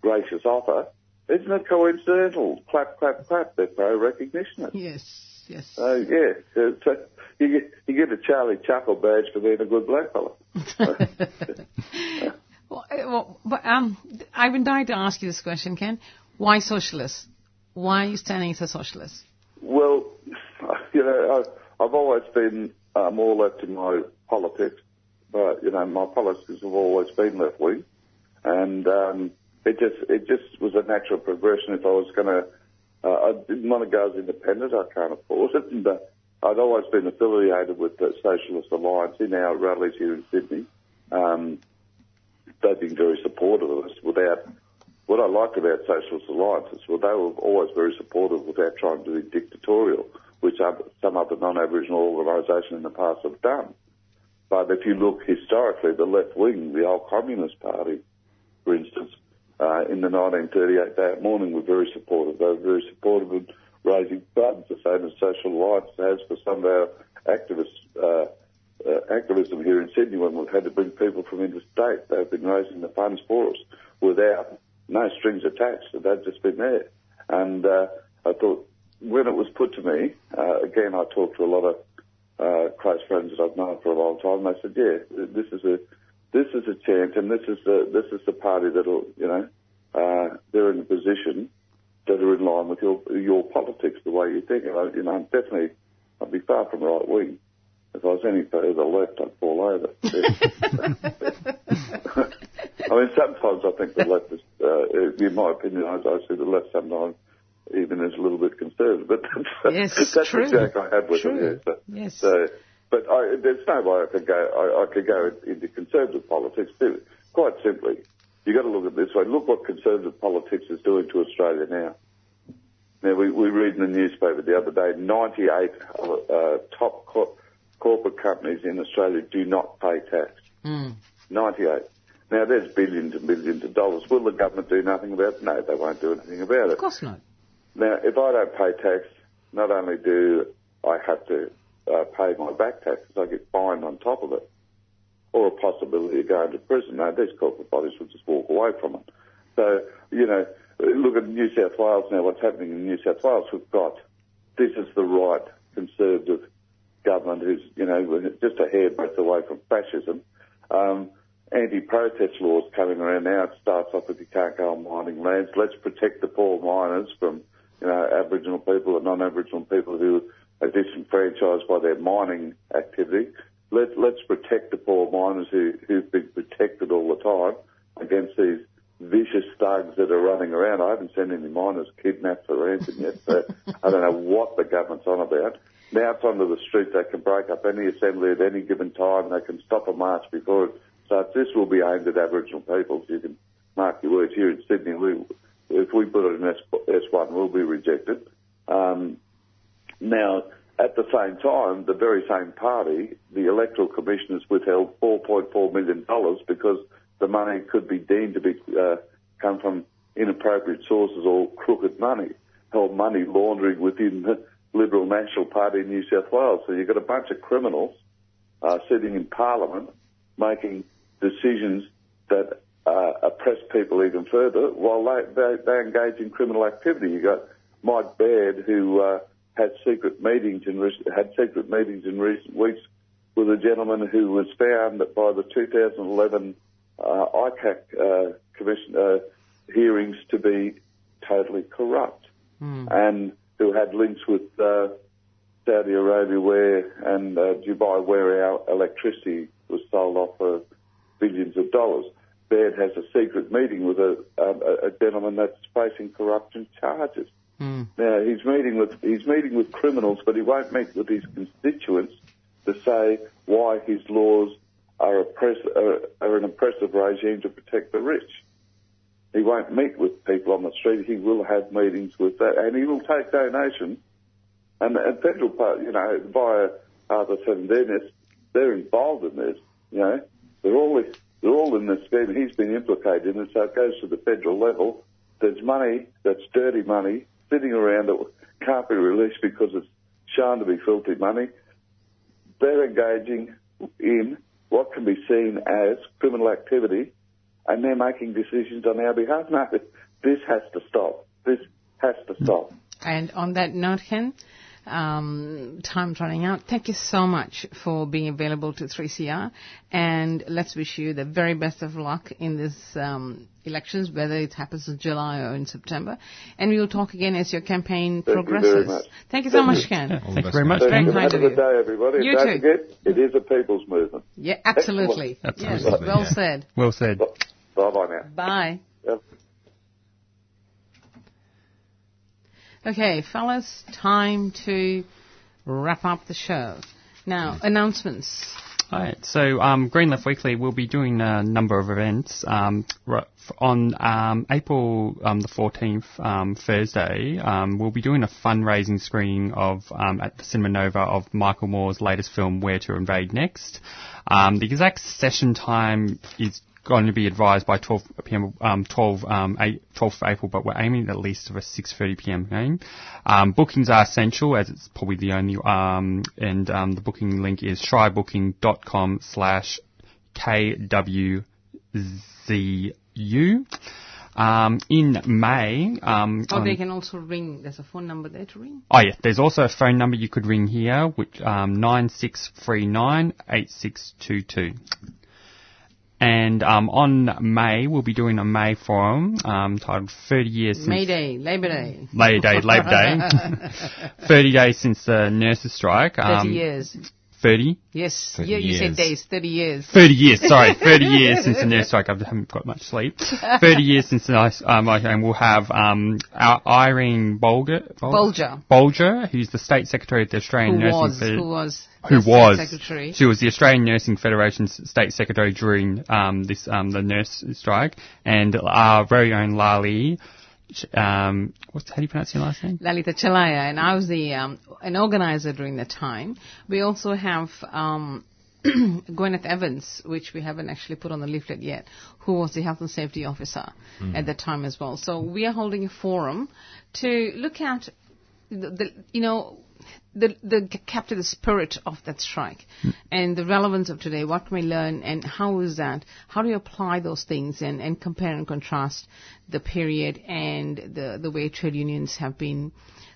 gracious offer. Isn't it coincidental? Clap, clap, clap. They're pro recognition. Yes, yes. So yeah, so, so you get you get a Charlie Chuckle badge for being a good black fella. well, but um, I've been dying to ask you this question, Ken. Why socialists? Why are you standing as a socialist? Well, you know, I, I've always been uh, more left in my politics, but you know, my politics have always been left wing, and um, it just it just was a natural progression. If I was going to, uh, I didn't want to go as independent. I can't afford it, uh, I'd always been affiliated with the Socialist Alliance in our rallies here in Sydney. Um, they've been very supportive of us without. What I liked about Socialist Alliance is well, they were always very supportive without trying to be dictatorial, which some other non-Aboriginal organisations in the past have done. But if you look historically, the left wing, the old Communist Party, for instance, uh, in the 1938 Day of Mourning were very supportive. They were very supportive raising funds, the same as Social Alliance has for some of our activists, uh, uh, activism here in Sydney when we've had to bring people from interstate. They've been raising the funds for us without no strings attached. They've just been there. And uh, I thought when it was put to me, uh, again, I talked to a lot of uh, close friends that I've known for a long time. They said, "Yeah, this is a this is a chance, and this is the this is the party that'll you know uh, they're in a position line with your your politics, the way you think. And I, you know, definitely, I'd be far from right wing. If I was any further left, I'd fall over. I mean, sometimes I think the left is, uh, in my opinion, I, I see the left sometimes even is a little bit conservative. But that's, Yes, that's true. the joke I had with True. it. Yeah. So, Yes. so, but I, there's no way I could go. I, I could go into conservative politics. Quite simply, you got to look at this way. Look what conservative politics is doing to Australia now. Now we, we read in the newspaper the other day, 98 uh, top co- corporate companies in Australia do not pay tax. Mm. 98. Now there's billions and billions of dollars. Will the government do nothing about it? No, they won't do anything about it. Of course not. Now, if I don't pay tax, not only do I have to uh, pay my back taxes, I get fined on top of it, or a possibility of going to prison. Now, these corporate bodies will just walk away from it. So, you know, look at New South Wales now, what's happening in New South Wales. We've got, this is the right conservative government who's, you know, just a hairbreadth away from fascism. Um, anti-protest laws coming around now. It starts off with you can't go on mining lands. Let's protect the poor miners from, you know, Aboriginal people and non-Aboriginal people who are disenfranchised by their mining activity. Let, let's protect the poor miners who, who've been protected all the time against these vicious thugs that are running around. I haven't seen any miners kidnapped for ransom yet, so I don't know what the government's on about. Now it's onto the street. They can break up any assembly at any given time. They can stop a march before it starts. This will be aimed at Aboriginal people. You can mark your words here in Sydney. We, if we put it in S, S1, we'll be rejected. Um, now, at the same time, the very same party, the Electoral Commission has withheld $4.4 million because the money could be deemed to be uh, come from inappropriate sources or crooked money, held money laundering within the Liberal National Party in New South Wales. So you've got a bunch of criminals uh, sitting in Parliament making decisions that uh, oppress people even further while they, they, they engage in criminal activity. You've got Mike Baird who uh, had secret meetings in re- had secret meetings in recent weeks with a gentleman who was found by the 2011 uh, ICAC uh, commission uh, hearings to be totally corrupt, and who had links with uh, Saudi Arabia where and uh, Dubai where our electricity was sold off for billions of dollars. Baird has a secret meeting with a, a, a gentleman that's facing corruption charges. Now he's meeting with he's meeting with criminals, but he won't meet with his constituents to say why his laws are, oppress, are, are an oppressive regime to protect the rich. He won't meet with people on the street. He will have meetings with that, and he will take donations. And, and federal part, you know, via Arthur Sinodinos, they're involved in this. You know, they're all they're all in this scheme. He's been implicated in it, so it goes to the federal level. There's money that's dirty money sitting around that can't be released because it's shown to be filthy money. they're engaging in what can be seen as criminal activity, and they're making decisions on our behalf. No, this has to stop. This has to stop. And on that note, Ken, um, time's running out. Thank you so much for being available to 3CR, and let's wish you the very best of luck in this um, elections, whether it happens in July or in September. And we will talk again as your campaign Thank progresses. very much. Thank you so Thank much, you. Ken. Yeah, thank you very much. Thank Very you. kind Have a of good you. day, everybody. You too. don't forget, it is a people's movement. Yeah, absolutely. Absolutely. Yes, well yeah. said. Well said. Bye bye now. Bye. Yep. Okay, fellas, time to wrap up the show. Now, announcements. Alright, so um, Green Left Weekly will be doing a number of events. Um, on um, April um, the 14th, um, Thursday, um, we'll be doing a fundraising screening of um, at the Cinema Nova of Michael Moore's latest film, Where to Invade Next. Um, the exact session time is going to be advised by 12 p.m. Um, 12 um, 8, 12th of April, but we're aiming at least for a 6:30 p.m. game. Um, bookings are essential as it's probably the only um, and um, the booking link is trybooking.com slash kwzu. Um, in May, um, on- they can also ring. There's a phone number there to ring. Oh yeah, there's also a phone number you could ring here, which um, nine six three nine eight six two two. And um, on May, we'll be doing a May forum um, titled 30 Years Since May Day, Labor Day. Labor Day, Labor Day. 30 days since the nurses' strike. 30 Um, years. 30? Yes, 30 yeah, you said years. days, 30 years. 30 years, sorry, 30 years since the nurse strike. I haven't got much sleep. 30 years since the nice, um, and we'll have um, our Irene Bolger, Bolger. Bolger, who's the State Secretary of the Australian Who Nursing was, Fed- who was, who was secretary. she was the Australian Nursing Federation's state secretary during um, this um, the nurse strike, and our very own Lali. Um, what's how do you pronounce your last name? Lalita Chalaya, and I was the um, an organizer during the time. We also have um, Gwyneth Evans, which we haven't actually put on the leaflet yet, who was the health and safety officer at the time as well. So we are holding a forum to look at the, the you know. The, the capture the spirit of that strike and the relevance of today. What can we learn and how is that? How do you apply those things and, and compare and contrast the period and the, the way trade unions have been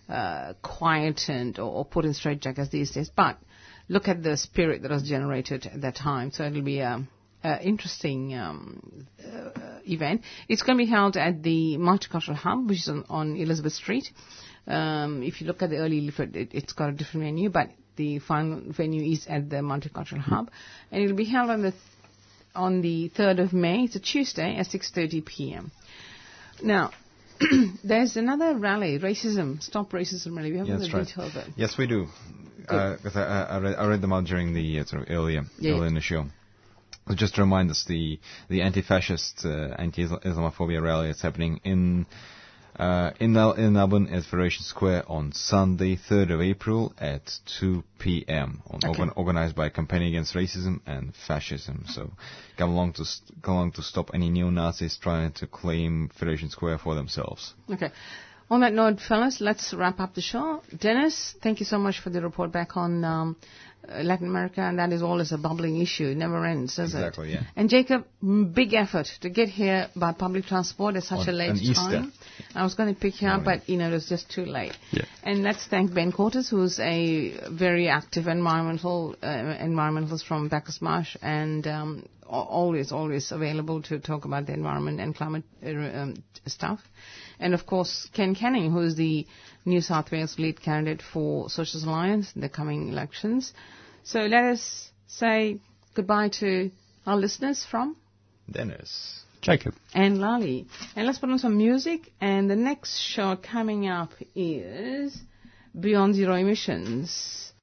uh, quietened or, or put in straitjackets these days. But look at the spirit that was generated at that time. So it'll be a, a interesting um, uh, event. It's going to be held at the Multicultural Hub, which is on, on Elizabeth Street. Um, if you look at the early leaflet, it, it's got a different venue, but the final venue is at the Multicultural Hub, and it'll be held on the th- on the 3rd of May. It's a Tuesday at 6:30 p.m. Now, there's another rally, racism, stop racism rally. We have Yeah, the right. it. Yes, we do. Because I, I, I, read, I read them out during the uh, sort of earlier, Yeah, earlier yeah. in the show. So just to remind us, the the anti-fascist, uh, anti-Islamophobia rally is happening in uh, in, in Melbourne at Federation Square on Sunday, 3rd of April at 2 p.m. On, Okay. organ- organized by Campaign Against Racism and Fascism. So come along to st- come along to stop any neo-Nazis trying to claim Federation Square for themselves. Okay. On that note, fellas, let's wrap up the show. Dennis, thank you so much for the report back on um, Latin America, and that is always a bubbling issue. It never ends, does it? Exactly, yeah. And Jacob, big effort to get here by public transport at such On- a late on Easter. time. I was going to pick you up, Morning. but you know it was just too late. Yeah. And let's thank Ben Cortes, who's a very active environmental uh, environmentalist from Bacchus Marsh, and um, always, always available to talk about the environment and climate uh, um, stuff. And of course, Ken Canning, who is the New South Wales lead candidate for Socialist Alliance in the coming elections. So let us say goodbye to our listeners from Dennis. Jacob. and Lali. And let's put on some music. And the next show coming up is Beyond Zero Emissions.